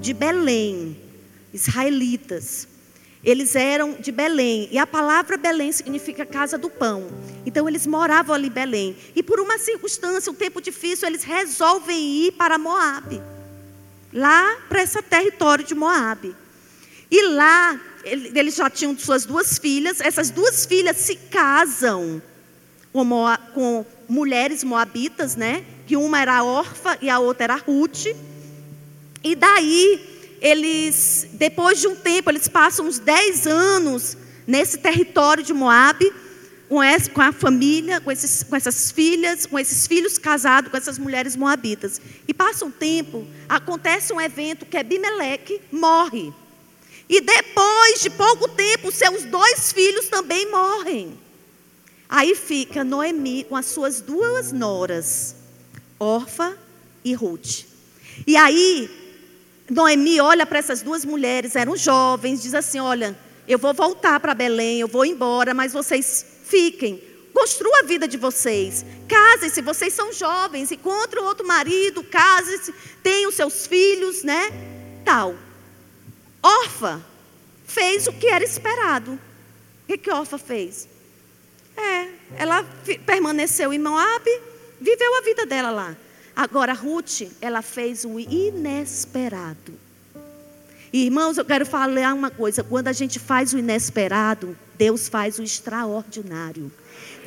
de Belém, israelitas. Eles eram de Belém, e a palavra Belém significa casa do pão. Então eles moravam ali em Belém. E por uma circunstância, um tempo difícil, eles resolvem ir para Moabe. Lá para esse território de Moabe. E lá eles já tinham suas duas filhas. Essas duas filhas se casam com, Moab, com mulheres moabitas, né? Que uma era órfã e a outra era Ruth. E daí eles, depois de um tempo, eles passam uns 10 anos nesse território de Moab, com, com a família, com, esses, com essas filhas, com esses filhos casados com essas mulheres moabitas. E passa um tempo, acontece um evento que Abimeleque morre. E depois de pouco tempo, seus dois filhos também morrem. Aí fica Noemi com as suas duas noras, Orfa e Ruth. E aí, Noemi olha para essas duas mulheres, eram jovens, diz assim: Olha, eu vou voltar para Belém, eu vou embora, mas vocês fiquem, construam a vida de vocês, casem-se, vocês são jovens, encontrem outro marido, casem-se, tenham seus filhos, né? Tal. Orfa fez o que era esperado. O que, que Orfa fez? É, ela permaneceu em Moab, viveu a vida dela lá. Agora, Ruth, ela fez o inesperado. irmãos, eu quero falar uma coisa: quando a gente faz o inesperado, Deus faz o extraordinário.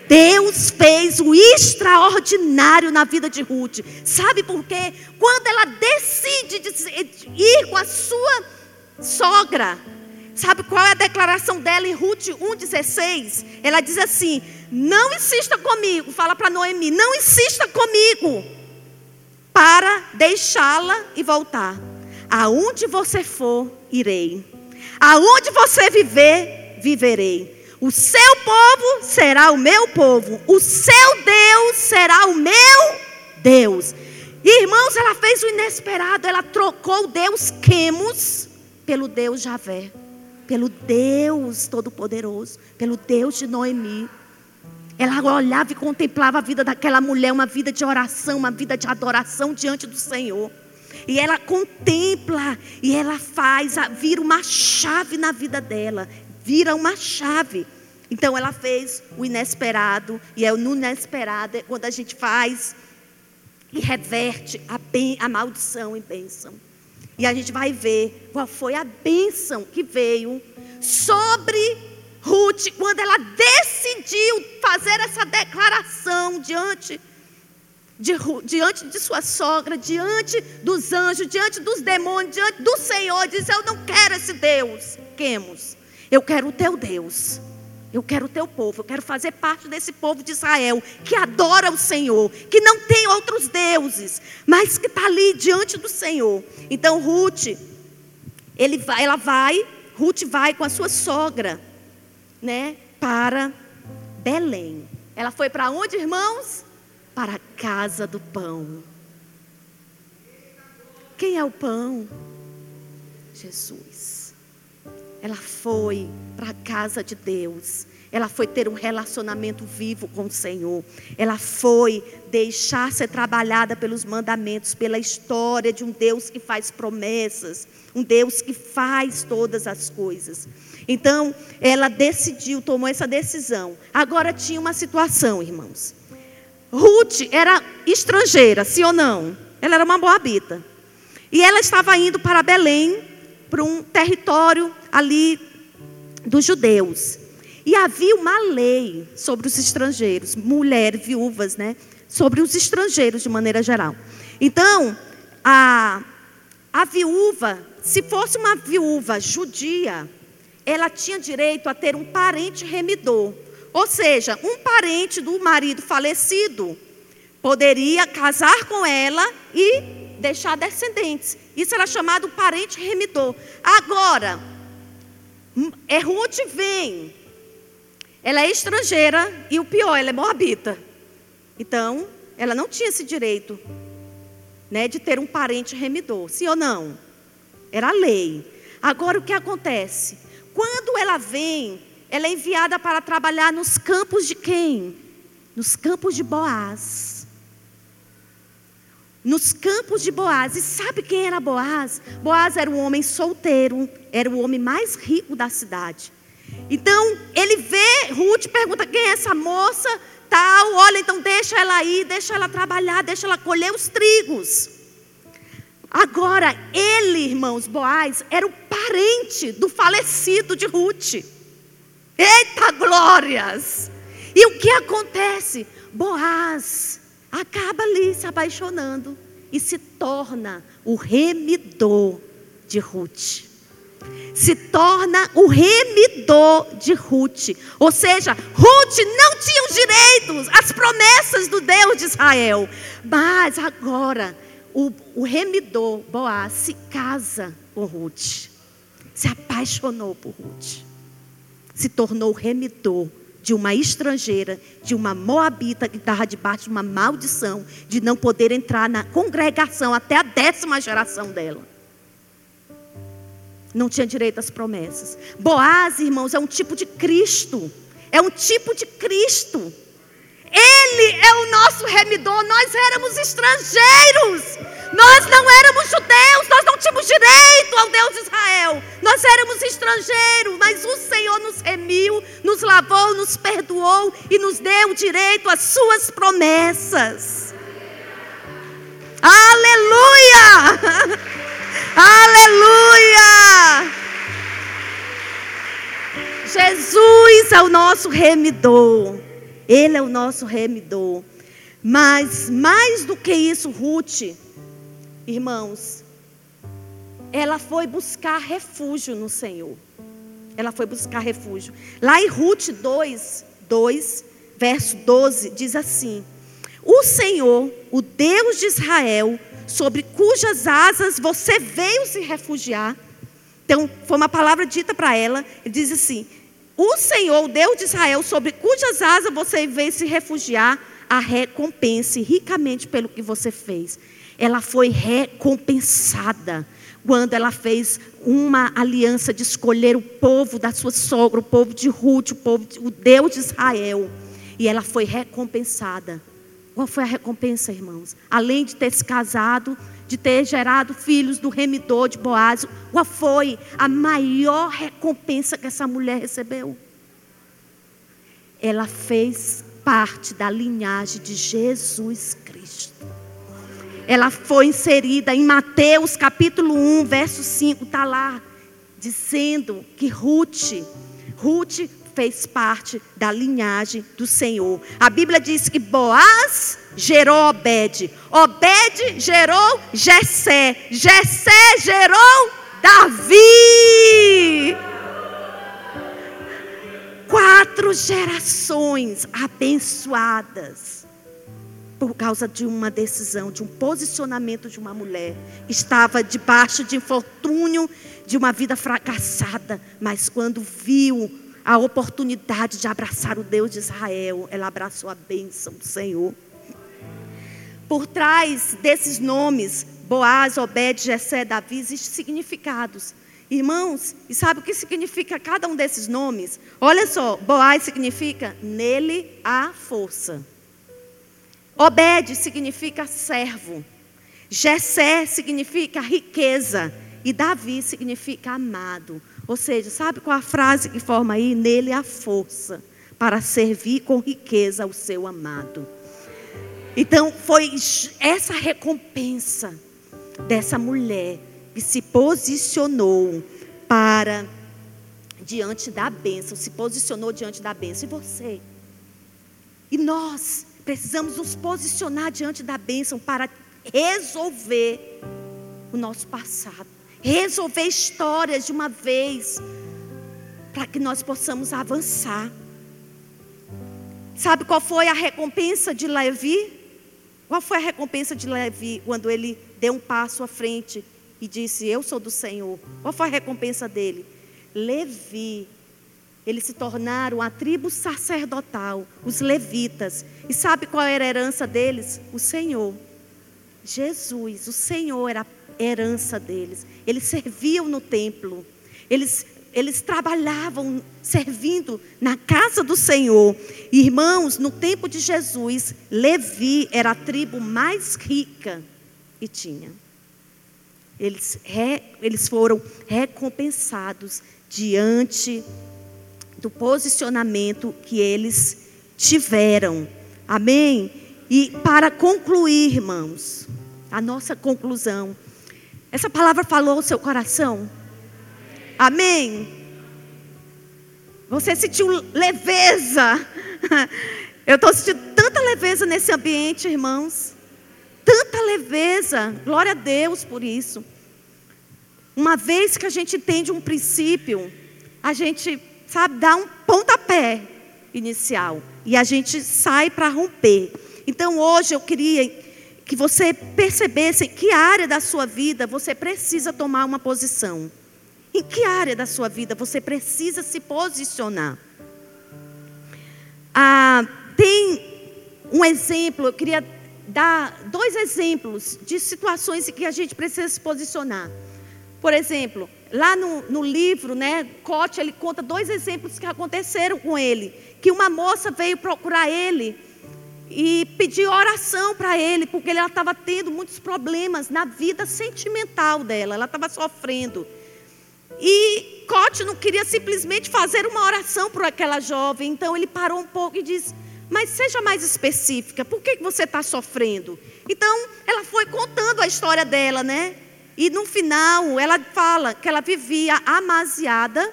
Deus fez o extraordinário na vida de Ruth. Sabe por quê? Quando ela decide ir com a sua sogra, sabe qual é a declaração dela em Ruth 1,16? Ela diz assim: Não insista comigo, fala para Noemi, não insista comigo para deixá-la e voltar. Aonde você for, irei. Aonde você viver, viverei. O seu povo será o meu povo. O seu Deus será o meu Deus. Irmãos, ela fez o inesperado. Ela trocou o Deus Quemos pelo Deus Javé. Pelo Deus Todo-Poderoso. Pelo Deus de Noemi. Ela olhava e contemplava a vida daquela mulher, uma vida de oração, uma vida de adoração diante do Senhor. E ela contempla e ela faz, vira uma chave na vida dela, vira uma chave. Então ela fez o inesperado, e é no inesperado é quando a gente faz e reverte a, ben, a maldição em bênção. E a gente vai ver qual foi a bênção que veio sobre Ruth, quando ela decidiu fazer essa declaração diante de, diante de sua sogra, diante dos anjos, diante dos demônios, diante do Senhor, diz: Eu não quero esse Deus, Quemos, eu quero o teu Deus. Eu quero o teu povo, eu quero fazer parte desse povo de Israel que adora o Senhor, que não tem outros deuses, mas que está ali diante do Senhor. Então Ruth, ele vai, ela vai, Ruth vai com a sua sogra né, para Belém. Ela foi para onde, irmãos? Para a casa do pão. Quem é o pão? Jesus. Ela foi para a casa de Deus. Ela foi ter um relacionamento vivo com o Senhor. Ela foi deixar ser trabalhada pelos mandamentos, pela história de um Deus que faz promessas, um Deus que faz todas as coisas. Então, ela decidiu, tomou essa decisão. Agora tinha uma situação, irmãos. Ruth era estrangeira, sim ou não? Ela era uma moabita. E ela estava indo para Belém, para um território ali dos judeus. E havia uma lei sobre os estrangeiros, mulheres, viúvas, né? Sobre os estrangeiros de maneira geral. Então, a, a viúva, se fosse uma viúva judia, ela tinha direito a ter um parente remidor. Ou seja, um parente do marido falecido poderia casar com ela e deixar descendentes. Isso era chamado parente remidor. Agora, hum, é Ruth vem. Ela é estrangeira e o pior, ela é moabita. Então, ela não tinha esse direito, né, de ter um parente remidor. Sim ou não? Era lei. Agora o que acontece? Quando ela vem, ela é enviada para trabalhar nos campos de quem? Nos campos de Boaz. Nos campos de Boaz. E sabe quem era Boaz? Boaz era um homem solteiro, era o homem mais rico da cidade. Então, ele vê Ruth, pergunta quem é essa moça, tal, olha, então deixa ela ir, deixa ela trabalhar, deixa ela colher os trigos. Agora, ele, irmãos, Boaz, era o parente do falecido de Ruth. Eita glórias! E o que acontece? Boaz acaba ali se apaixonando e se torna o remidor de Ruth. Se torna o remidor de Ruth. Ou seja, Ruth não tinha os direitos, as promessas do Deus de Israel. Mas agora o, o remidor, Boaz, se casa com Ruth. Se apaixonou por Ruth. Se tornou remidor de uma estrangeira, de uma moabita que estava debaixo de uma maldição, de não poder entrar na congregação até a décima geração dela. Não tinha direito às promessas. Boaz, irmãos, é um tipo de Cristo. É um tipo de Cristo. Ele é o nosso remidor. Nós éramos estrangeiros. Nós não éramos judeus. Nós não tínhamos direito ao Deus de Israel. Nós éramos estrangeiros. Mas o Senhor nos remiu, nos lavou, nos perdoou e nos deu direito às suas promessas. Aleluia! Aleluia! Jesus é o nosso remidor. Ele é o nosso remidor. Mas mais do que isso, Ruth, irmãos, ela foi buscar refúgio no Senhor. Ela foi buscar refúgio. Lá em Ruth 2, 2, verso 12, diz assim: O Senhor, o Deus de Israel, sobre cujas asas você veio se refugiar. Então, foi uma palavra dita para ela. Ele diz assim: O Senhor, o Deus de Israel, sobre cujas asas você veio se refugiar, a recompense ricamente pelo que você fez. Ela foi recompensada quando ela fez uma aliança de escolher o povo da sua sogra, o povo de Ruth, o povo, de, o Deus de Israel. E ela foi recompensada. Qual foi a recompensa, irmãos? Além de ter se casado, de ter gerado filhos do remidor de Boaz, qual foi a maior recompensa que essa mulher recebeu? Ela fez parte da linhagem de Jesus Cristo. Ela foi inserida em Mateus capítulo 1, verso 5, está lá, dizendo que Ruth, Ruth fez parte da linhagem do Senhor. A Bíblia diz que Boaz gerou Obed, Obed gerou Jessé, Jessé gerou Davi. Quatro gerações abençoadas por causa de uma decisão, de um posicionamento de uma mulher estava debaixo de infortúnio, de uma vida fracassada, mas quando viu a oportunidade de abraçar o Deus de Israel, ela abraçou a bênção do Senhor. Por trás desses nomes, Boaz, Obed, Jessé, Davi, existem significados. Irmãos, e sabe o que significa cada um desses nomes? Olha só, Boaz significa nele há força. Obed significa servo. Jessé significa riqueza. E Davi significa amado. Ou seja, sabe qual a frase que forma aí? Nele há força para servir com riqueza o seu amado. Então, foi essa recompensa dessa mulher que se posicionou para diante da bênção, se posicionou diante da bênção. E você? E nós precisamos nos posicionar diante da bênção para resolver o nosso passado, resolver histórias de uma vez, para que nós possamos avançar. Sabe qual foi a recompensa de Levi? Qual foi a recompensa de Levi quando ele deu um passo à frente e disse: Eu sou do Senhor? Qual foi a recompensa dele? Levi. Eles se tornaram a tribo sacerdotal, os levitas. E sabe qual era a herança deles? O Senhor. Jesus, o Senhor era herança deles. Eles serviam no templo. Eles eles trabalhavam servindo na casa do Senhor. Irmãos, no tempo de Jesus, Levi era a tribo mais rica que tinha. Eles, re, eles foram recompensados diante do posicionamento que eles tiveram. Amém? E para concluir, irmãos, a nossa conclusão. Essa palavra falou o seu coração? Amém? Você sentiu leveza. Eu estou sentindo tanta leveza nesse ambiente, irmãos. Tanta leveza. Glória a Deus por isso. Uma vez que a gente entende um princípio, a gente, sabe, dá um pontapé inicial. E a gente sai para romper. Então hoje eu queria que você percebesse em que área da sua vida você precisa tomar uma posição. Em que área da sua vida você precisa se posicionar? um exemplo, eu queria dar dois exemplos de situações em que a gente precisa se posicionar. Por exemplo, lá no, no livro, né, Cote, ele conta dois exemplos que aconteceram com ele. Que uma moça veio procurar ele e pedir oração para ele, porque ela estava tendo muitos problemas na vida sentimental dela, ela estava sofrendo. E Cote não queria simplesmente fazer uma oração para aquela jovem, então ele parou um pouco e disse: Mas seja mais específica, por que você está sofrendo? Então ela foi contando a história dela, né? E no final ela fala que ela vivia amaziada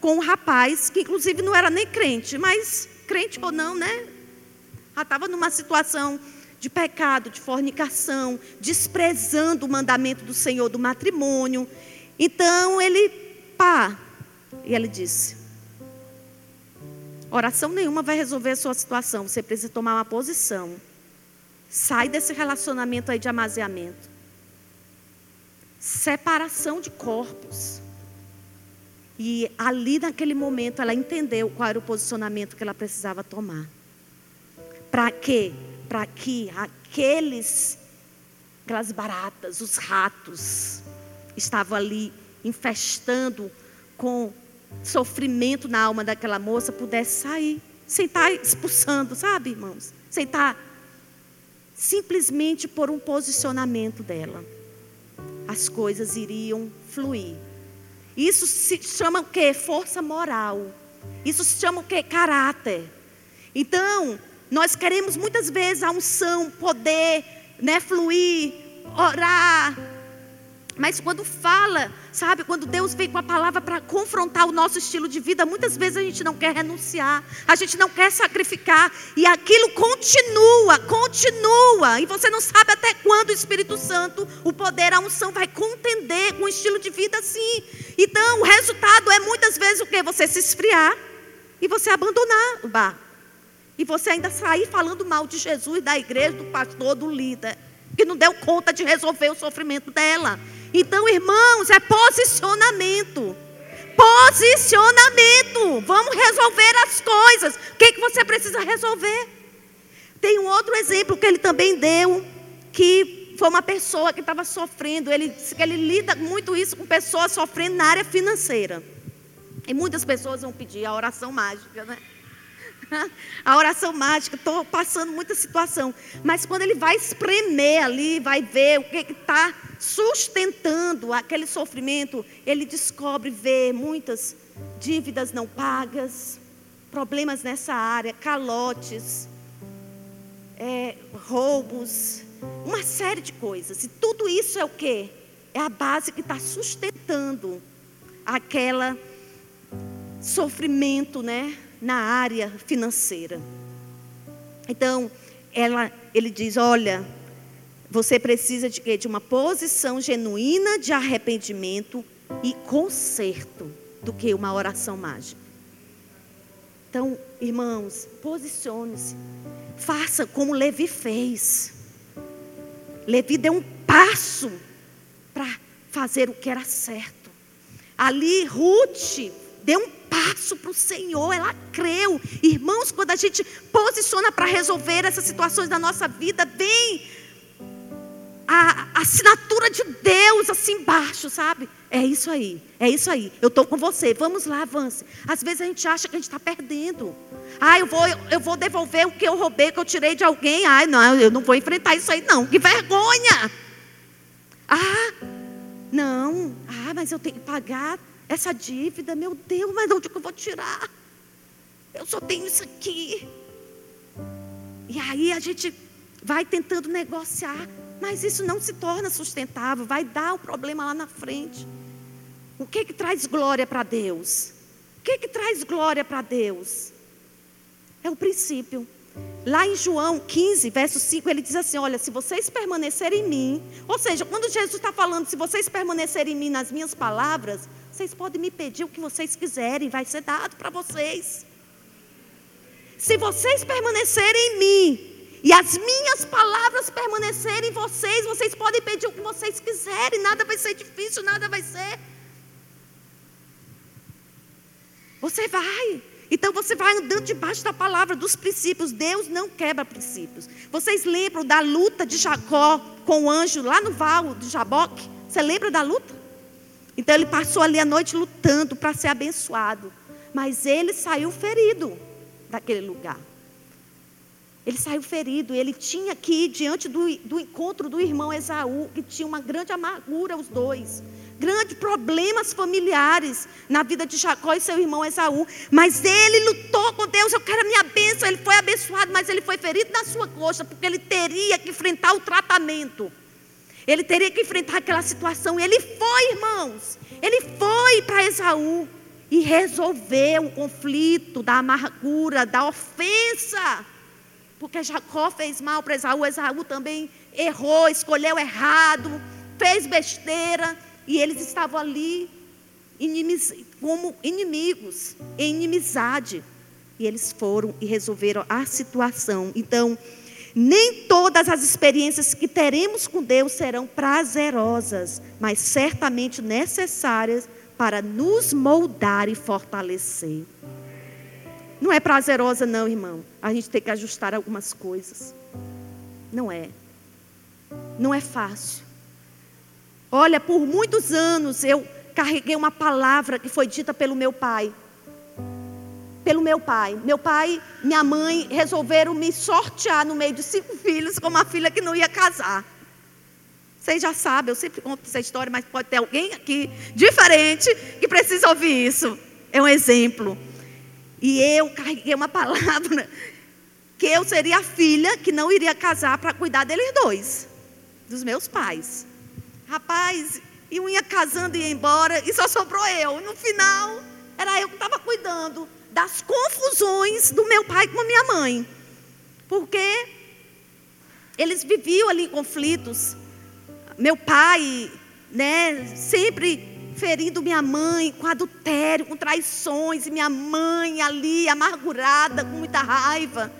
com um rapaz que inclusive não era nem crente, mas crente ou não, né? Ela estava numa situação de pecado, de fornicação, desprezando o mandamento do Senhor do matrimônio. Então ele, pá, e ele disse: oração nenhuma vai resolver a sua situação, você precisa tomar uma posição. Sai desse relacionamento aí de amaziamento. Separação de corpos. E ali naquele momento ela entendeu qual era o posicionamento que ela precisava tomar. Para quê? Para que aqueles, aquelas baratas, os ratos, estavam ali infestando com sofrimento na alma daquela moça, pudesse sair, sem estar expulsando, sabe, irmãos? Sem estar simplesmente por um posicionamento dela. As coisas iriam fluir. Isso se chama o quê? Força moral. Isso se chama o quê? Caráter. Então, nós queremos muitas vezes a unção, poder, né, fluir, orar. Mas quando fala, sabe, quando Deus vem com a palavra para confrontar o nosso estilo de vida, muitas vezes a gente não quer renunciar, a gente não quer sacrificar, e aquilo continua, continua, e você não sabe até quando o Espírito Santo, o poder, a unção vai contender com o estilo de vida assim. Então, o resultado é muitas vezes o que? Você se esfriar e você abandonar o barco. E você ainda sair falando mal de Jesus, da igreja, do pastor, do líder, que não deu conta de resolver o sofrimento dela. Então, irmãos, é posicionamento. Posicionamento. Vamos resolver as coisas. O que, é que você precisa resolver? Tem um outro exemplo que ele também deu, que foi uma pessoa que estava sofrendo. Ele, ele lida muito isso com pessoas sofrendo na área financeira. E muitas pessoas vão pedir a oração mágica, né? a oração mágica, estou passando muita situação. Mas quando ele vai espremer ali, vai ver o que está sustentando aquele sofrimento, ele descobre, vê muitas dívidas não pagas, problemas nessa área, calotes, é, roubos, uma série de coisas. E tudo isso é o que? É a base que está sustentando aquela sofrimento, né? Na área financeira. Então, ela, ele diz: olha, você precisa de? De uma posição genuína de arrependimento e conserto do que uma oração mágica. Então, irmãos, posicione-se. Faça como Levi fez. Levi deu um passo para fazer o que era certo. Ali, Ruth deu um passo para o Senhor, ela creu. Irmãos, quando a gente posiciona para resolver essas situações da nossa vida, vem a, a assinatura de Deus assim embaixo, sabe? É isso aí, é isso aí. Eu estou com você, vamos lá, avance. Às vezes a gente acha que a gente está perdendo. Ah, eu vou, eu vou devolver o que eu roubei, que eu tirei de alguém. Ah, não, eu não vou enfrentar isso aí, não. Que vergonha! Ah, não. Ah, mas eu tenho que pagar essa dívida, meu Deus, mas onde que eu vou tirar? Eu só tenho isso aqui. E aí a gente vai tentando negociar, mas isso não se torna sustentável, vai dar o problema lá na frente. O que que traz glória para Deus? O que que traz glória para Deus? É o princípio. Lá em João 15, verso 5, ele diz assim: Olha, se vocês permanecerem em mim, ou seja, quando Jesus está falando, se vocês permanecerem em mim nas minhas palavras, vocês podem me pedir o que vocês quiserem, vai ser dado para vocês. Se vocês permanecerem em mim e as minhas palavras permanecerem em vocês, vocês podem pedir o que vocês quiserem, nada vai ser difícil, nada vai ser. Você vai. Então você vai andando debaixo da palavra, dos princípios. Deus não quebra princípios. Vocês lembram da luta de Jacó com o anjo lá no val de Jaboque? Você lembra da luta? Então ele passou ali a noite lutando para ser abençoado. Mas ele saiu ferido daquele lugar. Ele saiu ferido, ele tinha que ir diante do, do encontro do irmão Esaú, que tinha uma grande amargura, os dois grandes problemas familiares na vida de Jacó e seu irmão Esaú. Mas ele lutou com Deus, eu quero a minha bênção. Ele foi abençoado, mas ele foi ferido na sua coxa, porque ele teria que enfrentar o tratamento. Ele teria que enfrentar aquela situação. Ele foi, irmãos. Ele foi para Esaú e resolveu o conflito da amargura, da ofensa. Porque Jacó fez mal para Esaú, Esaú também errou, escolheu errado, fez besteira. E eles estavam ali como inimigos, em inimizade. E eles foram e resolveram a situação. Então, nem todas as experiências que teremos com Deus serão prazerosas, mas certamente necessárias para nos moldar e fortalecer. Não é prazerosa, não, irmão. A gente tem que ajustar algumas coisas. Não é. Não é fácil. Olha, por muitos anos eu carreguei uma palavra que foi dita pelo meu pai. Pelo meu pai. Meu pai, minha mãe resolveram me sortear no meio de cinco filhos com uma filha que não ia casar. Vocês já sabem, eu sempre conto essa história, mas pode ter alguém aqui diferente que precisa ouvir isso. É um exemplo. E eu carreguei uma palavra que eu seria a filha que não iria casar para cuidar deles dois, dos meus pais. Rapaz, e um ia casando e ia embora, e só sobrou eu. No final, era eu que estava cuidando das confusões do meu pai com a minha mãe. Porque eles viviam ali conflitos. Meu pai, né, sempre ferindo minha mãe com adultério, com traições, e minha mãe ali amargurada, com muita raiva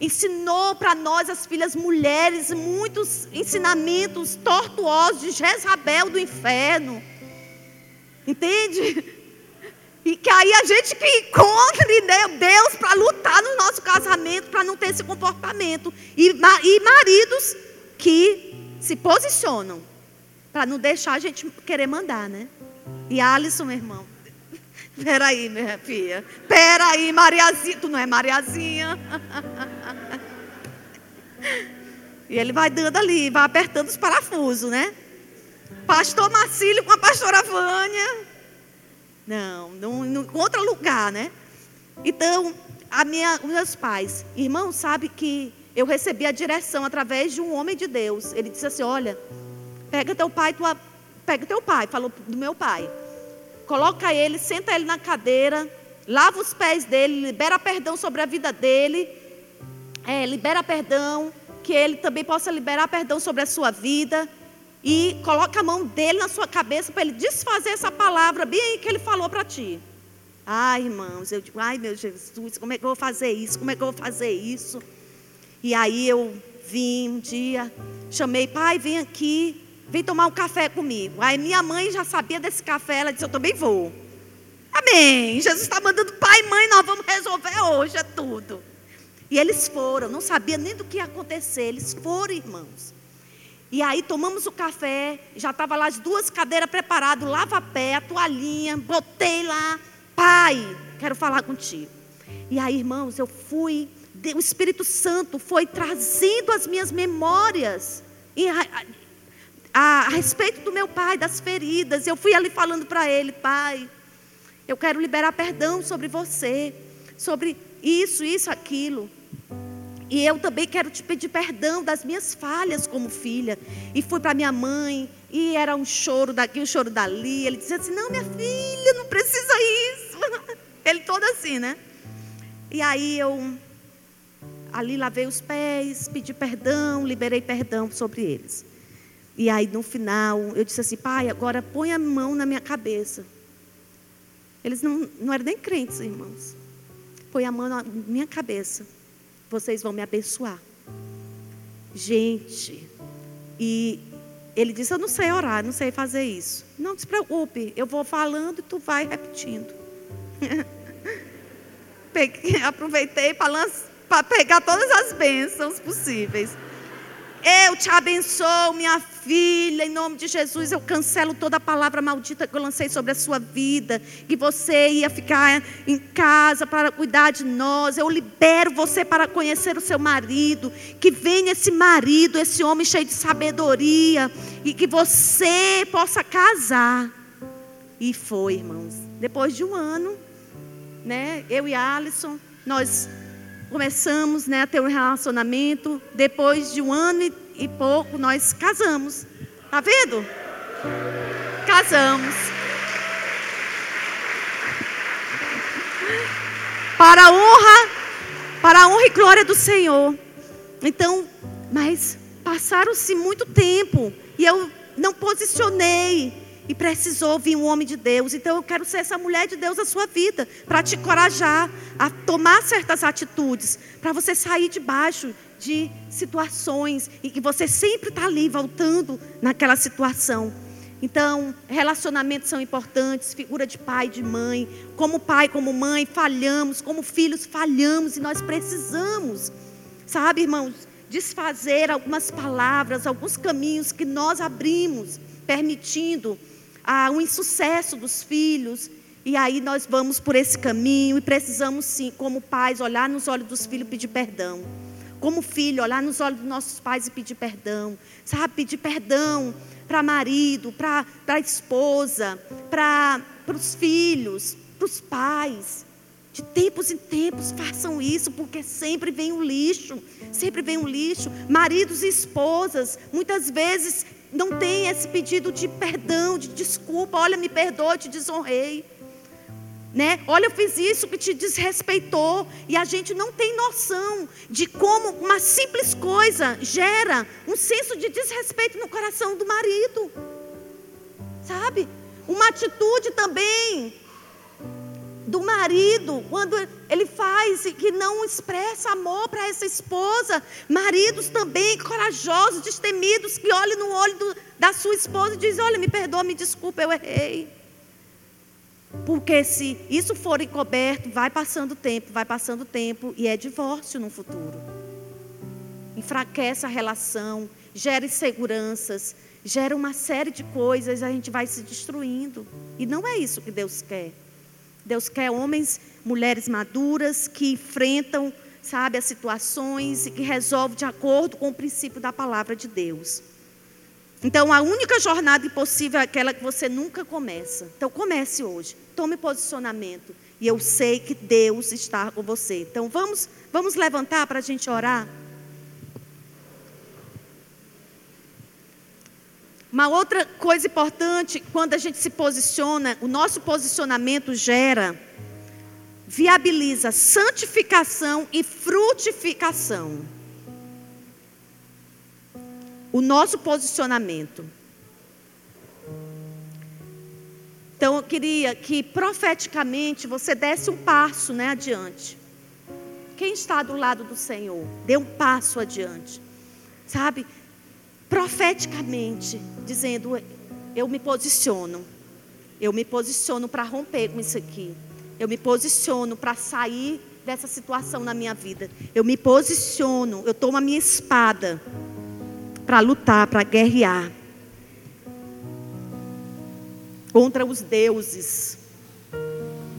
ensinou para nós, as filhas mulheres, muitos ensinamentos tortuosos de Jezabel do inferno. Entende? E que aí a gente que encontre né, Deus para lutar no nosso casamento, para não ter esse comportamento. E, e maridos que se posicionam para não deixar a gente querer mandar, né? E Alisson, meu irmão. Peraí, minha filha. Peraí, Mariazinha. Tu não é Mariazinha? E ele vai dando ali, vai apertando os parafusos, né? Pastor Marcílio com a pastora Vânia. Não, não, não encontra lugar, né? Então, a minha, os meus pais, irmão, sabe que eu recebi a direção através de um homem de Deus. Ele disse assim: Olha, pega teu pai, tua, pega teu pai, falou do meu pai. Coloca ele, senta ele na cadeira, lava os pés dele, libera perdão sobre a vida dele é, libera perdão, que ele também possa liberar perdão sobre a sua vida. E coloca a mão dele na sua cabeça para ele desfazer essa palavra bem aí que ele falou para ti. Ai, irmãos, eu digo, ai meu Jesus, como é que eu vou fazer isso? Como é que eu vou fazer isso? E aí eu vim um dia, chamei, pai, vem aqui, vem tomar um café comigo. Aí minha mãe já sabia desse café, ela disse, eu também vou. Amém. Jesus está mandando pai e mãe, nós vamos resolver hoje, é tudo. E eles foram, não sabia nem do que ia acontecer. Eles foram, irmãos. E aí tomamos o café, já estava lá as duas cadeiras preparadas, lava-pé, a toalhinha, botei lá. Pai, quero falar contigo. E aí, irmãos, eu fui, o Espírito Santo foi trazendo as minhas memórias a, a respeito do meu pai, das feridas. Eu fui ali falando para ele, pai, eu quero liberar perdão sobre você, sobre isso, isso, aquilo. E eu também quero te pedir perdão das minhas falhas como filha. E fui para minha mãe, e era um choro daqui, um choro dali. Ele dizia assim: Não, minha filha, não precisa isso. Ele todo assim, né? E aí eu ali lavei os pés, pedi perdão, liberei perdão sobre eles. E aí no final eu disse assim: Pai, agora põe a mão na minha cabeça. Eles não, não eram nem crentes, irmãos. Põe a mão na minha cabeça vocês vão me abençoar. Gente, e ele disse: Eu não sei orar, não sei fazer isso. Não se preocupe, eu vou falando e tu vai repetindo. aproveitei para pegar todas as bênçãos possíveis. Eu te abençoo, minha filha, em nome de Jesus. Eu cancelo toda a palavra maldita que eu lancei sobre a sua vida. Que você ia ficar em casa para cuidar de nós. Eu libero você para conhecer o seu marido. Que venha esse marido, esse homem cheio de sabedoria. E que você possa casar. E foi, irmãos. Depois de um ano, né, eu e Alisson, nós começamos né, a ter um relacionamento. Depois de um ano e, e pouco, nós casamos. Tá vendo? Casamos. Para a honra, para a honra e glória do Senhor. Então, mas passaram-se muito tempo e eu não posicionei e precisou vir um homem de Deus. Então eu quero ser essa mulher de Deus na sua vida, para te encorajar a tomar certas atitudes, para você sair debaixo de situações e que você sempre está ali voltando naquela situação. Então, relacionamentos são importantes, figura de pai, de mãe. Como pai, como mãe, falhamos, como filhos, falhamos e nós precisamos, sabe, irmãos, desfazer algumas palavras, alguns caminhos que nós abrimos, permitindo o insucesso dos filhos. E aí nós vamos por esse caminho e precisamos sim, como pais, olhar nos olhos dos filhos e pedir perdão. Como filho, olhar nos olhos dos nossos pais e pedir perdão. Sabe, pedir perdão para marido, para a esposa, para os filhos, para os pais. De tempos em tempos façam isso, porque sempre vem o lixo, sempre vem o lixo. Maridos e esposas, muitas vezes não tem esse pedido de perdão, de desculpa. Olha, me perdoa, te desonrei. Né? Olha, eu fiz isso que te desrespeitou. E a gente não tem noção de como uma simples coisa gera um senso de desrespeito no coração do marido. Sabe? Uma atitude também do marido, quando ele faz que não expressa amor para essa esposa. Maridos também corajosos, destemidos, que olham no olho do, da sua esposa e dizem: Olha, me perdoa, me desculpa, eu errei. Porque se isso for encoberto, vai passando tempo, vai passando tempo e é divórcio no futuro. Enfraquece a relação, gera inseguranças, gera uma série de coisas, a gente vai se destruindo. E não é isso que Deus quer. Deus quer homens, mulheres maduras que enfrentam, sabe, as situações e que resolvem de acordo com o princípio da palavra de Deus. Então, a única jornada impossível é aquela que você nunca começa. Então, comece hoje. Tome posicionamento. E eu sei que Deus está com você. Então, vamos, vamos levantar para a gente orar. Uma outra coisa importante, quando a gente se posiciona, o nosso posicionamento gera, viabiliza santificação e frutificação. O nosso posicionamento. Então eu queria que profeticamente você desse um passo né, adiante. Quem está do lado do Senhor, dê um passo adiante. Sabe? Profeticamente, dizendo: Eu me posiciono, eu me posiciono para romper com isso aqui, eu me posiciono para sair dessa situação na minha vida, eu me posiciono, eu tomo a minha espada para lutar, para guerrear contra os deuses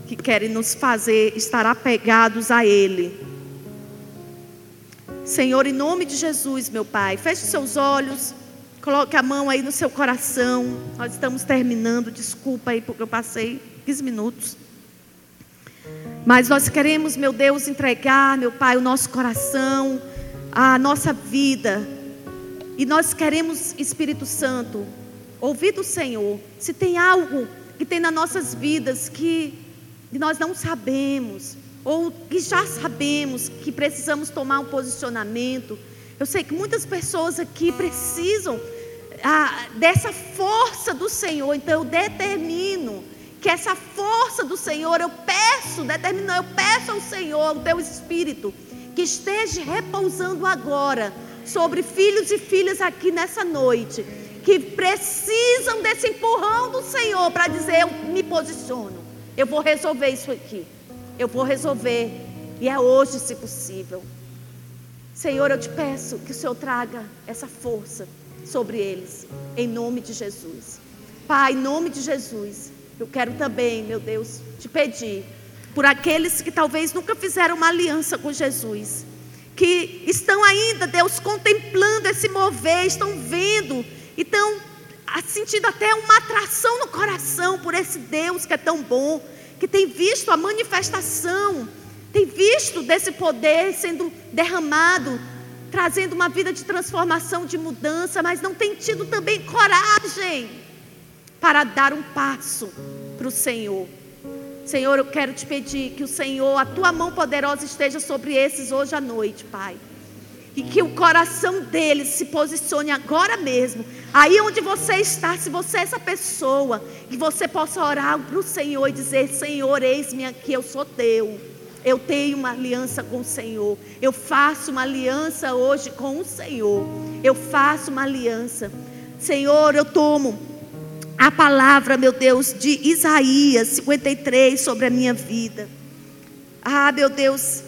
que querem nos fazer estar apegados a Ele. Senhor, em nome de Jesus, meu Pai, feche seus olhos, coloque a mão aí no seu coração. Nós estamos terminando, desculpa aí porque eu passei 15 minutos. Mas nós queremos, meu Deus, entregar, meu Pai, o nosso coração, a nossa vida. E nós queremos, Espírito Santo, ouvir do Senhor. Se tem algo que tem nas nossas vidas que nós não sabemos, ou que já sabemos que precisamos tomar um posicionamento. Eu sei que muitas pessoas aqui precisam ah, dessa força do Senhor, então eu determino que essa força do Senhor, eu peço, determino, eu peço ao Senhor, o teu Espírito, que esteja repousando agora sobre filhos e filhas aqui nessa noite, que precisam desse empurrão do Senhor para dizer: eu me posiciono, eu vou resolver isso aqui eu vou resolver E é hoje, se possível. Senhor, eu te peço que o Senhor traga essa força sobre eles, em nome de Jesus. Pai, em nome de Jesus, eu quero também, meu Deus, te pedir por aqueles que talvez nunca fizeram uma aliança com Jesus, que estão ainda, Deus, contemplando esse mover, estão vendo, estão sentindo até uma atração no coração por esse Deus que é tão bom, que tem visto a manifestação, tem visto desse poder sendo derramado, trazendo uma vida de transformação, de mudança, mas não tem tido também coragem para dar um passo para o Senhor. Senhor, eu quero te pedir que o Senhor, a tua mão poderosa esteja sobre esses hoje à noite, Pai. E que o coração deles se posicione agora mesmo. Aí onde você está, se você é essa pessoa, que você possa orar para o Senhor e dizer: Senhor, eis-me aqui, eu sou teu. Eu tenho uma aliança com o Senhor. Eu faço uma aliança hoje com o Senhor. Eu faço uma aliança. Senhor, eu tomo a palavra, meu Deus, de Isaías 53 sobre a minha vida. Ah, meu Deus,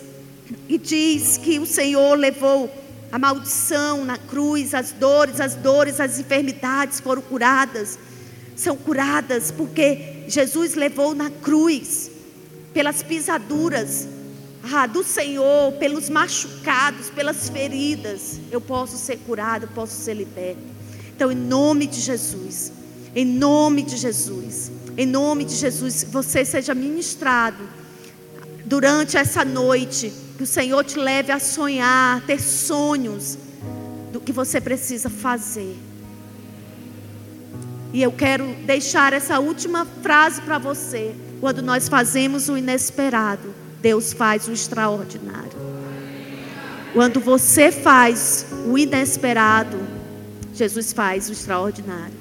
e diz que o Senhor levou a maldição na cruz, as dores, as dores, as enfermidades foram curadas. São curadas porque Jesus levou na cruz, pelas pisaduras ah, do Senhor, pelos machucados, pelas feridas. Eu posso ser curado, posso ser liberto. Então, em nome de Jesus. Em nome de Jesus. Em nome de Jesus, você seja ministrado durante essa noite. Que o Senhor te leve a sonhar, ter sonhos do que você precisa fazer. E eu quero deixar essa última frase para você. Quando nós fazemos o inesperado, Deus faz o extraordinário. Quando você faz o inesperado, Jesus faz o extraordinário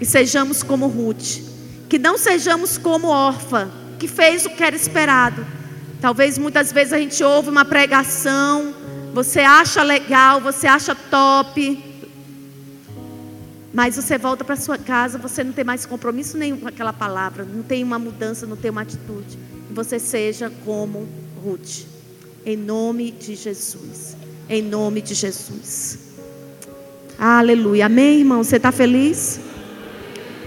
e sejamos como Ruth, que não sejamos como órfã, que fez o que era esperado. Talvez muitas vezes a gente ouve uma pregação, você acha legal, você acha top, mas você volta para sua casa, você não tem mais compromisso nenhum com aquela palavra, não tem uma mudança, não tem uma atitude. Você seja como Ruth, em nome de Jesus, em nome de Jesus. Aleluia, amém, irmão? Você está feliz?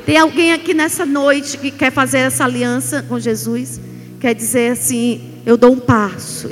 Tem alguém aqui nessa noite que quer fazer essa aliança com Jesus? Quer dizer assim: eu dou um passo.